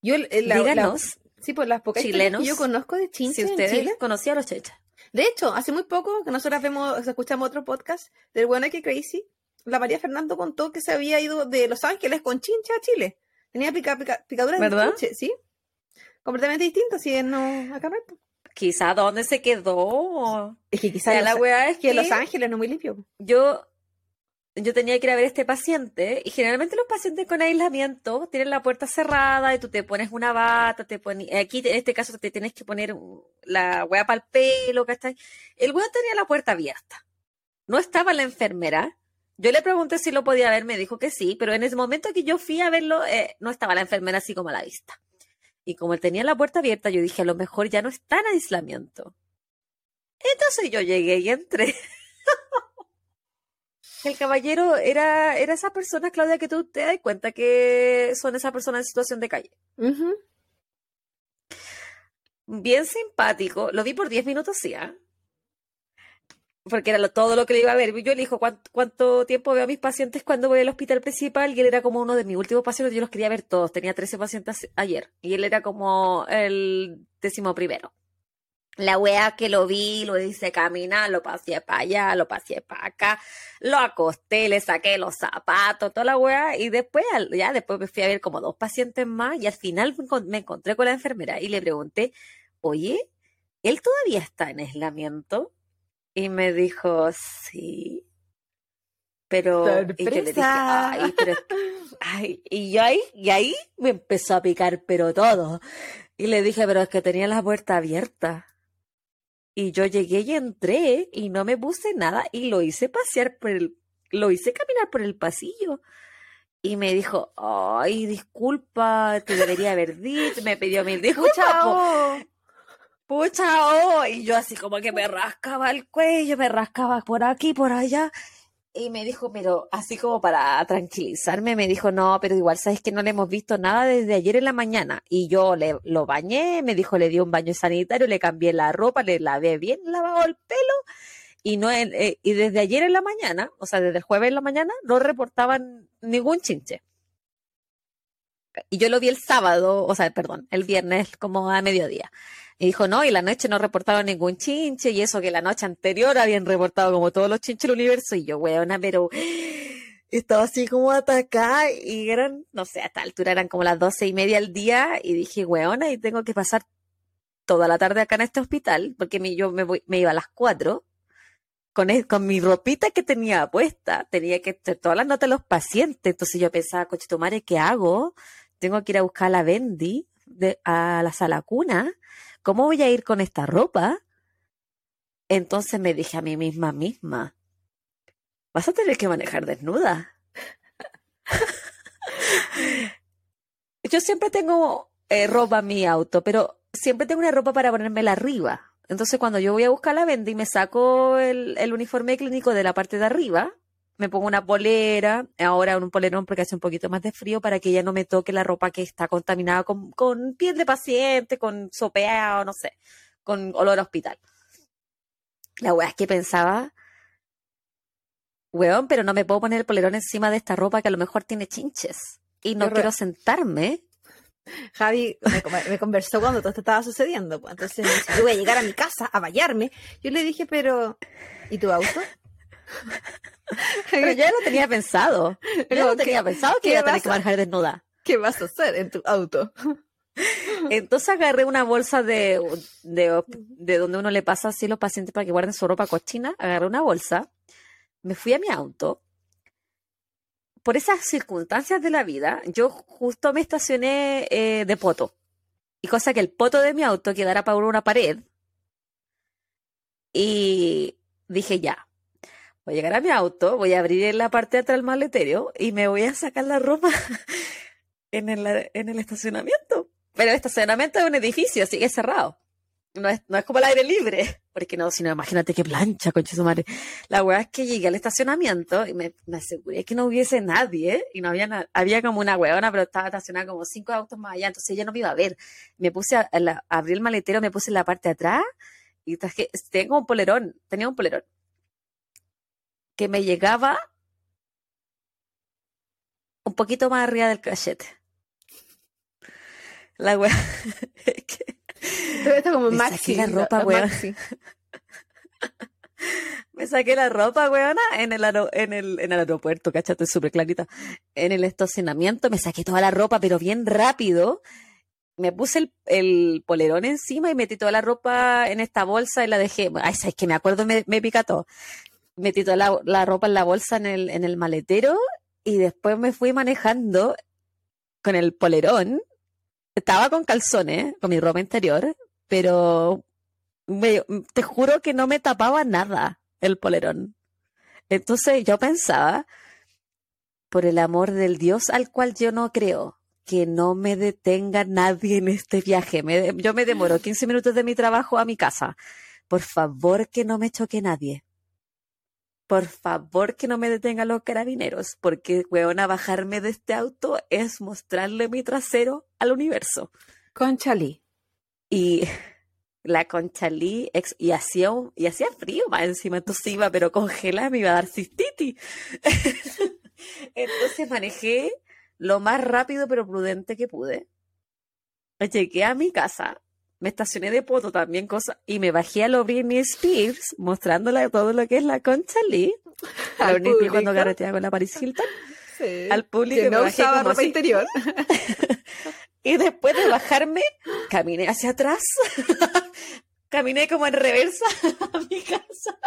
Yo, el- la- la- Díganos sí, pues las pocas chilenos, que yo conozco de chinches si en ustedes Chile. conocían a los chinches. De hecho, hace muy poco que nosotros vemos, escuchamos otro podcast del bueno que Crazy, la María Fernando contó que se había ido de Los Ángeles con chinche a Chile. Tenía pica, pica- picaduras ¿Verdad? de chinche, ¿sí? Completamente distinto, si no, acá no hay. Quizá dónde se quedó. Es que quizás Ya, la weá es que que Los Ángeles no es muy limpio. yo, yo tenía que ir a ver a este paciente y generalmente los pacientes con aislamiento tienen la puerta cerrada y tú te pones una bata, te pones, aquí en este caso te tienes que poner la weá para el pelo, ¿cachai? El weón tenía la puerta abierta. No estaba la enfermera. Yo le pregunté si lo podía ver, me dijo que sí, pero en ese momento que yo fui a verlo, eh, no estaba la enfermera así como a la vista. Y como él tenía la puerta abierta, yo dije, a lo mejor ya no está en aislamiento. Entonces yo llegué y entré. El caballero era, era esa persona, Claudia, que tú te das cuenta que son esas personas en situación de calle. Bien simpático. Lo vi por 10 minutos, sí. Porque era todo lo que le iba a ver. Yo le dijo ¿cuánto, cuánto tiempo veo a mis pacientes cuando voy al hospital principal y él era como uno de mis últimos pacientes. Yo los quería ver todos. Tenía 13 pacientes ayer y él era como el décimo primero. La wea que lo vi, lo hice caminar, lo pasé para allá, lo pasé para acá, lo acosté, le saqué los zapatos, toda la wea, y después, ya después me fui a ver como dos pacientes más, y al final me encontré con la enfermera y le pregunté, oye, ¿él todavía está en aislamiento? Y me dijo, sí. Pero, y yo le dije, ay, pero, ay, y yo ahí, y ahí me empezó a picar, pero todo. Y le dije, pero es que tenía la puerta abierta. Y yo llegué y entré y no me puse nada y lo hice pasear por el, lo hice caminar por el pasillo. Y me dijo, ay, disculpa, te debería haber dicho, me pidió mil disculpas. Pucha, oh, y yo así como que me rascaba el cuello, me rascaba por aquí, por allá. Y me dijo, pero así como para tranquilizarme, me dijo, no, pero igual sabes que no le hemos visto nada desde ayer en la mañana. Y yo le, lo bañé, me dijo, le di un baño sanitario, le cambié la ropa, le lavé bien lavado el pelo. Y, no, en- eh, y desde ayer en la mañana, o sea, desde el jueves en la mañana, no reportaban ningún chinche. Y yo lo vi el sábado, o sea, perdón, el viernes como a mediodía. Y dijo, no, y la noche no reportaron ningún chinche, y eso que la noche anterior habían reportado como todos los chinches del universo, y yo, weona, pero estaba así como atacada, y eran, no sé, a esta altura eran como las doce y media al día, y dije, weona, y tengo que pasar toda la tarde acá en este hospital, porque mi- yo me, voy, me iba a las cuatro, con, con mi ropita que tenía puesta, tenía que todas las notas de los pacientes, entonces yo pensaba, coche, tu madre, ¿qué hago? Tengo que ir a buscar a la Bendy de, a la sala cuna, ¿cómo voy a ir con esta ropa? Entonces me dije a mí misma misma, vas a tener que manejar desnuda. Yo siempre tengo eh, ropa en mi auto, pero siempre tengo una ropa para ponérmela arriba. Entonces cuando yo voy a buscar la venda y me saco el, el uniforme clínico de la parte de arriba, me pongo una polera, ahora un polerón porque hace un poquito más de frío para que ya no me toque la ropa que está contaminada con, con piel de paciente, con sopeado, no sé, con olor a hospital. La weá es que pensaba, weón, pero no me puedo poner el polerón encima de esta ropa que a lo mejor tiene chinches. Y no quiero sentarme. Javi me, me conversó cuando todo esto estaba sucediendo. pues. Entonces me dice, yo voy a llegar a mi casa a bañarme. Yo le dije, pero, ¿y tu auto? Pero ya lo tenía pensado. Yo Pero, no tenía pensado que iba a tener que manejar desnuda. ¿Qué vas a hacer en tu auto? Entonces agarré una bolsa de, de, de donde uno le pasa así a los pacientes para que guarden su ropa cochina. Agarré una bolsa, me fui a mi auto. Por esas circunstancias de la vida, yo justo me estacioné eh, de poto. Y cosa que el poto de mi auto quedara para una pared. Y dije, ya, voy a llegar a mi auto, voy a abrir la parte de atrás del maletero y me voy a sacar la ropa en el, en el estacionamiento. Pero el estacionamiento es un edificio, sigue cerrado. No es, no es como el aire libre, porque no, sino imagínate qué plancha, concha su madre. La weá es que llegué al estacionamiento y me, aseguré que no hubiese nadie, y no había na- había como una weona, pero estaba estacionada como cinco autos más allá, entonces ella no me iba a ver. Me puse a, a la- abrí el maletero, me puse en la parte de atrás y traje, tengo un polerón, tenía un polerón que me llegaba un poquito más arriba del cachete. La weá esto como Me maxi. saqué la ropa, weón. Me saqué la ropa, weona, en el, en el, en el aeropuerto, cachate, súper clarita. En el estacionamiento me saqué toda la ropa, pero bien rápido. Me puse el, el polerón encima y metí toda la ropa en esta bolsa y la dejé. Ay, sabes que me acuerdo, me, me pica todo. Metí toda la, ropa en la bolsa en el, en el maletero y después me fui manejando con el polerón. Estaba con calzones, con mi ropa interior, pero me- te juro que no me tapaba nada el polerón. Entonces yo pensaba, por el amor del Dios al cual yo no creo, que no me detenga nadie en este viaje. Me yo me demoro 15 minutos de mi trabajo a mi casa. Por favor, que no me choque nadie. Por favor, que no me detengan los carabineros, porque, weona, bajarme de este auto es mostrarle mi trasero al universo. Conchalí. Y la conchalí ex- y hacía un- y hacía frío más encima, entonces iba, pero congelada me iba a dar cistitis. entonces manejé lo más rápido pero prudente que pude. Llegué a mi casa, me estacioné de poto también, cosa, y me bajé a lo Britney Spears, mostrándole todo lo que es la conchalí. A Al Britney Spears cuando carreteaba con la Paris Hilton. Sí. Al público que no usaba ropa así. interior. Y después de bajarme, caminé hacia atrás. caminé como en reversa a mi casa.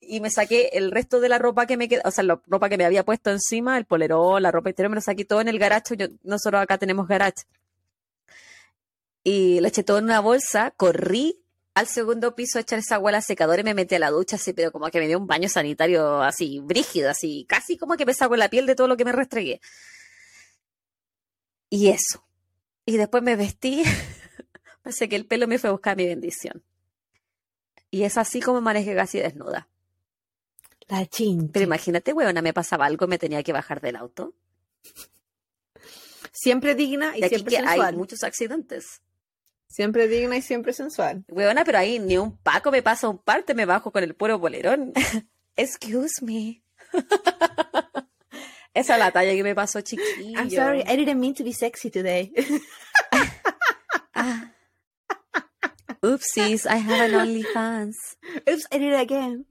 Y me saqué el resto de la ropa que me quedaba, o sea, la ropa que me había puesto encima, el polerón, la ropa interior, me lo saqué todo en el garacho. Yo, nosotros acá tenemos garage. Y lo eché todo en una bolsa, corrí al segundo piso a echar esa agua a la secadora y me metí a la ducha así, pero como que me dio un baño sanitario así, brígido, así, casi como que me saco la piel de todo lo que me restregué. Y eso. Y después me vestí, pensé que el pelo me fue a buscar mi bendición. Y es así como manejé casi desnuda. La chincha. Pero imagínate, weona, me pasaba algo, me tenía que bajar del auto. Siempre digna y Y aquí siempre que hay muchos accidentes. Siempre digna y siempre sensual. Weona, pero ahí ni un paco me pasa un parte, me bajo con el puro bolerón. Excuse me. Esa es la talla que me pasó chiquillo. I'm sorry, I didn't mean to be sexy today. Ah. Oopsies, I have an OnlyFans. Oops, I did it again.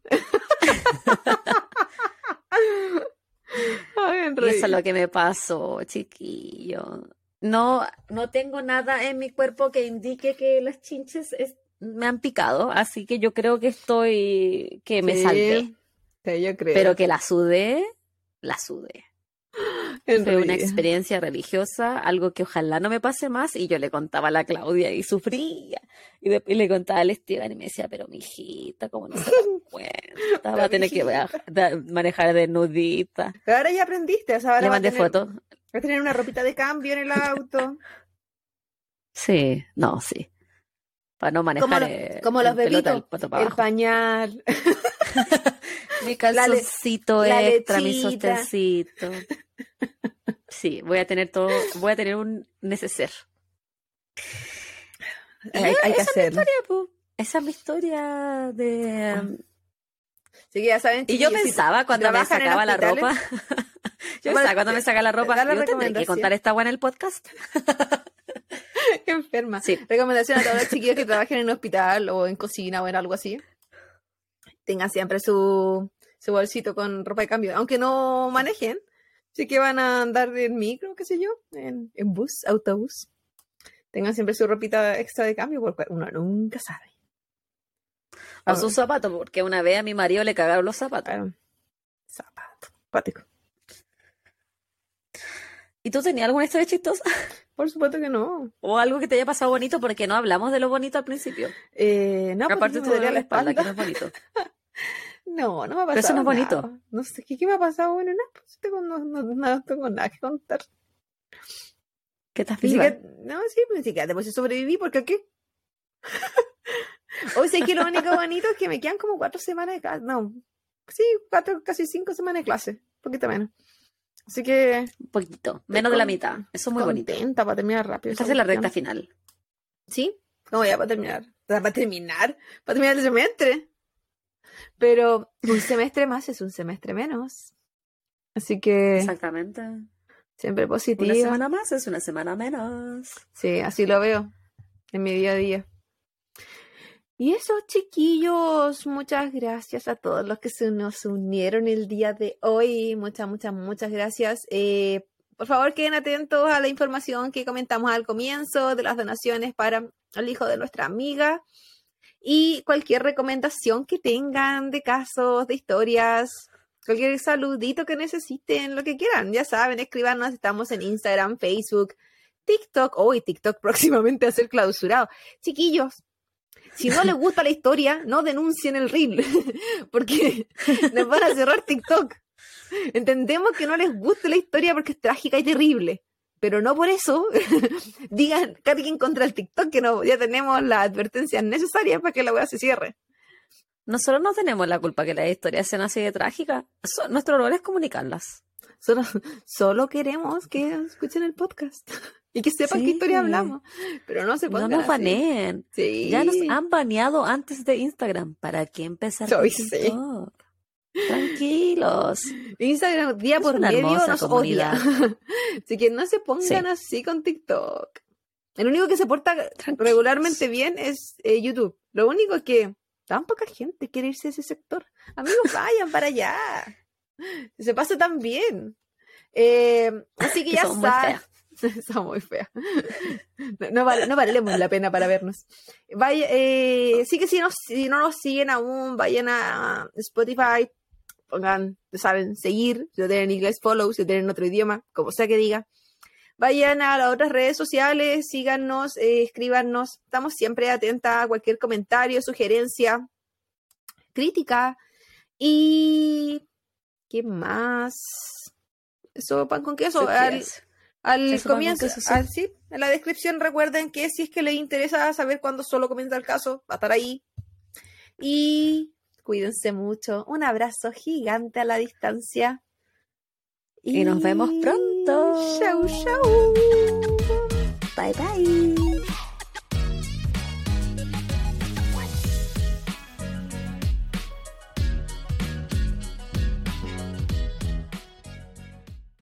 Ay, Y eso es lo que me pasó, chiquillo. No, no tengo nada en mi cuerpo que indique que las chinches es- me han picado, así que yo creo que estoy, que me Sí, salvé. Sí, yo creo. Pero que la sudé, la sudé. Fue una experiencia religiosa, algo que ojalá no me pase más, y yo le contaba a la Claudia y sufría. Y después le contaba al Esteban y me decía, pero mijita, ¿cómo no se dan cuenta? Va a tener que da- manejar desnudita. Pero ahora ya aprendiste, o sea, ahora Le mandé tener- fotos. A tener una ropita de cambio en el auto. Sí, no, sí. Para no manejar Como eh, como los bebitos, el pañal. Mi la le- calzoncito la extra, mi sostencito. Sí, voy a tener todo, voy a tener un neceser. Hay, hay que esa es mi historia. Esa es mi historia de... um, que ya saben, Y yo pensaba cuando me sacaba la ropa... yo Bueno, cuando me sacaba la ropa, la yo tendré que contar esta agua en el podcast. Qué enferma. Sí. Recomendación a todos los chiquillos que trabajen en un hospital o en cocina o en algo así. Tengan siempre su, su bolsito con ropa de cambio. Aunque no manejen. Sí que van a andar en micro, qué sé yo, en, en bus, autobús. Tengan siempre su ropita extra de cambio porque uno nunca sabe. O sus zapatos, porque una vez a mi marido le cagaron los zapatos. Claro. Zapato. Pático. ¿Y tú tenías alguna historia chistosa? Por supuesto que no. ¿O algo que te haya pasado bonito? Porque no hablamos de lo bonito al principio. Eh, no, Aparte de dolía la espalda, que no es bonito. No, no me ha pasado Pero eso no es nada. bonito. No sé, ¿qué, qué me ha pasado? Bueno, nada, pues, tengo, no, no, no tengo nada que contar. Que estás Ni viva. siquiera- no, sí, ni siquiera te puse sobreviví porque ¿qué? Hoy sé que lo único bonito es que me quedan como cuatro semanas de clase. No, sí, cuatro, casi cinco semanas de clase. Un poquito menos. Así que. Un poquito. Menos de la mitad. Eso es muy bonito. para terminar rápido. Estás en la recta final. Sí, no, ya para terminar. Para terminar, para terminar el semestre. Pero un semestre más es un semestre menos. Así que Exactamente. siempre Una positiva. semana más es una semana menos. Sí, así lo veo en mi día a día. Y eso, chiquillos, muchas gracias a todos los que se nos unieron el día de hoy. Muchas, muchas, muchas gracias. Eh, por favor, queden atentos a la información que comentamos al comienzo de las donaciones para el hijo de nuestra amiga. Y cualquier recomendación que tengan de casos, de historias, cualquier saludito que necesiten, lo que quieran, ya saben, escribanos. Estamos en Instagram, Facebook, TikTok. Hoy TikTok próximamente a ser clausurado. Chiquillos, si no les gusta la historia, no denuncien el reel, porque nos van a cerrar TikTok. Entendemos que no les guste la historia porque es trágica y terrible, pero no por eso digan, carguen contra el TikTok, que no, ya tenemos las advertencias necesarias para que la weá se cierre. Nosotros no tenemos la culpa que las historias sean así de trágicas. Nuestro rol es comunicarlas. Solo, solo queremos que escuchen el podcast y que sepan qué historia hablamos, pero no se No pongan nos así. baneen. Sí. Ya nos han baneado antes de Instagram. ¿Para qué empezar con sí. TikTok? Tranquilos. Instagram día Es por hermosa nos comunidad. odia. Así que no se pongan Sí. así con TikTok. El único que se porta Tranquilos. regularmente bien es eh, YouTube. Lo único es que tan poca gente quiere irse a ese sector. Amigos, vayan para allá. Se pasa tan bien. Eh, así que Que ya saben. Somos muy feas. No, no, vale- no valemos la pena para vernos. Vaya, eh, sí que si, nos, si no nos siguen aún, vayan a Spotify, pongan, saben, seguir, si lo tienen en inglés, follow, si lo tienen en otro idioma, como sea que diga. Vayan a las otras redes sociales, síganos, eh, escríbanos. Estamos siempre atentas a cualquier comentario, sugerencia, crítica. Y. ¿Qué más? Eso, pan con queso. Al, al Eso, comienzo, queso, sí. al- sí, en la descripción recuerden que si es que les interesa saber cuándo solo comienza el caso, va a estar ahí. Y cuídense mucho. Un abrazo gigante a la distancia. Y nos vemos pronto. Chau, chau. Bye bye.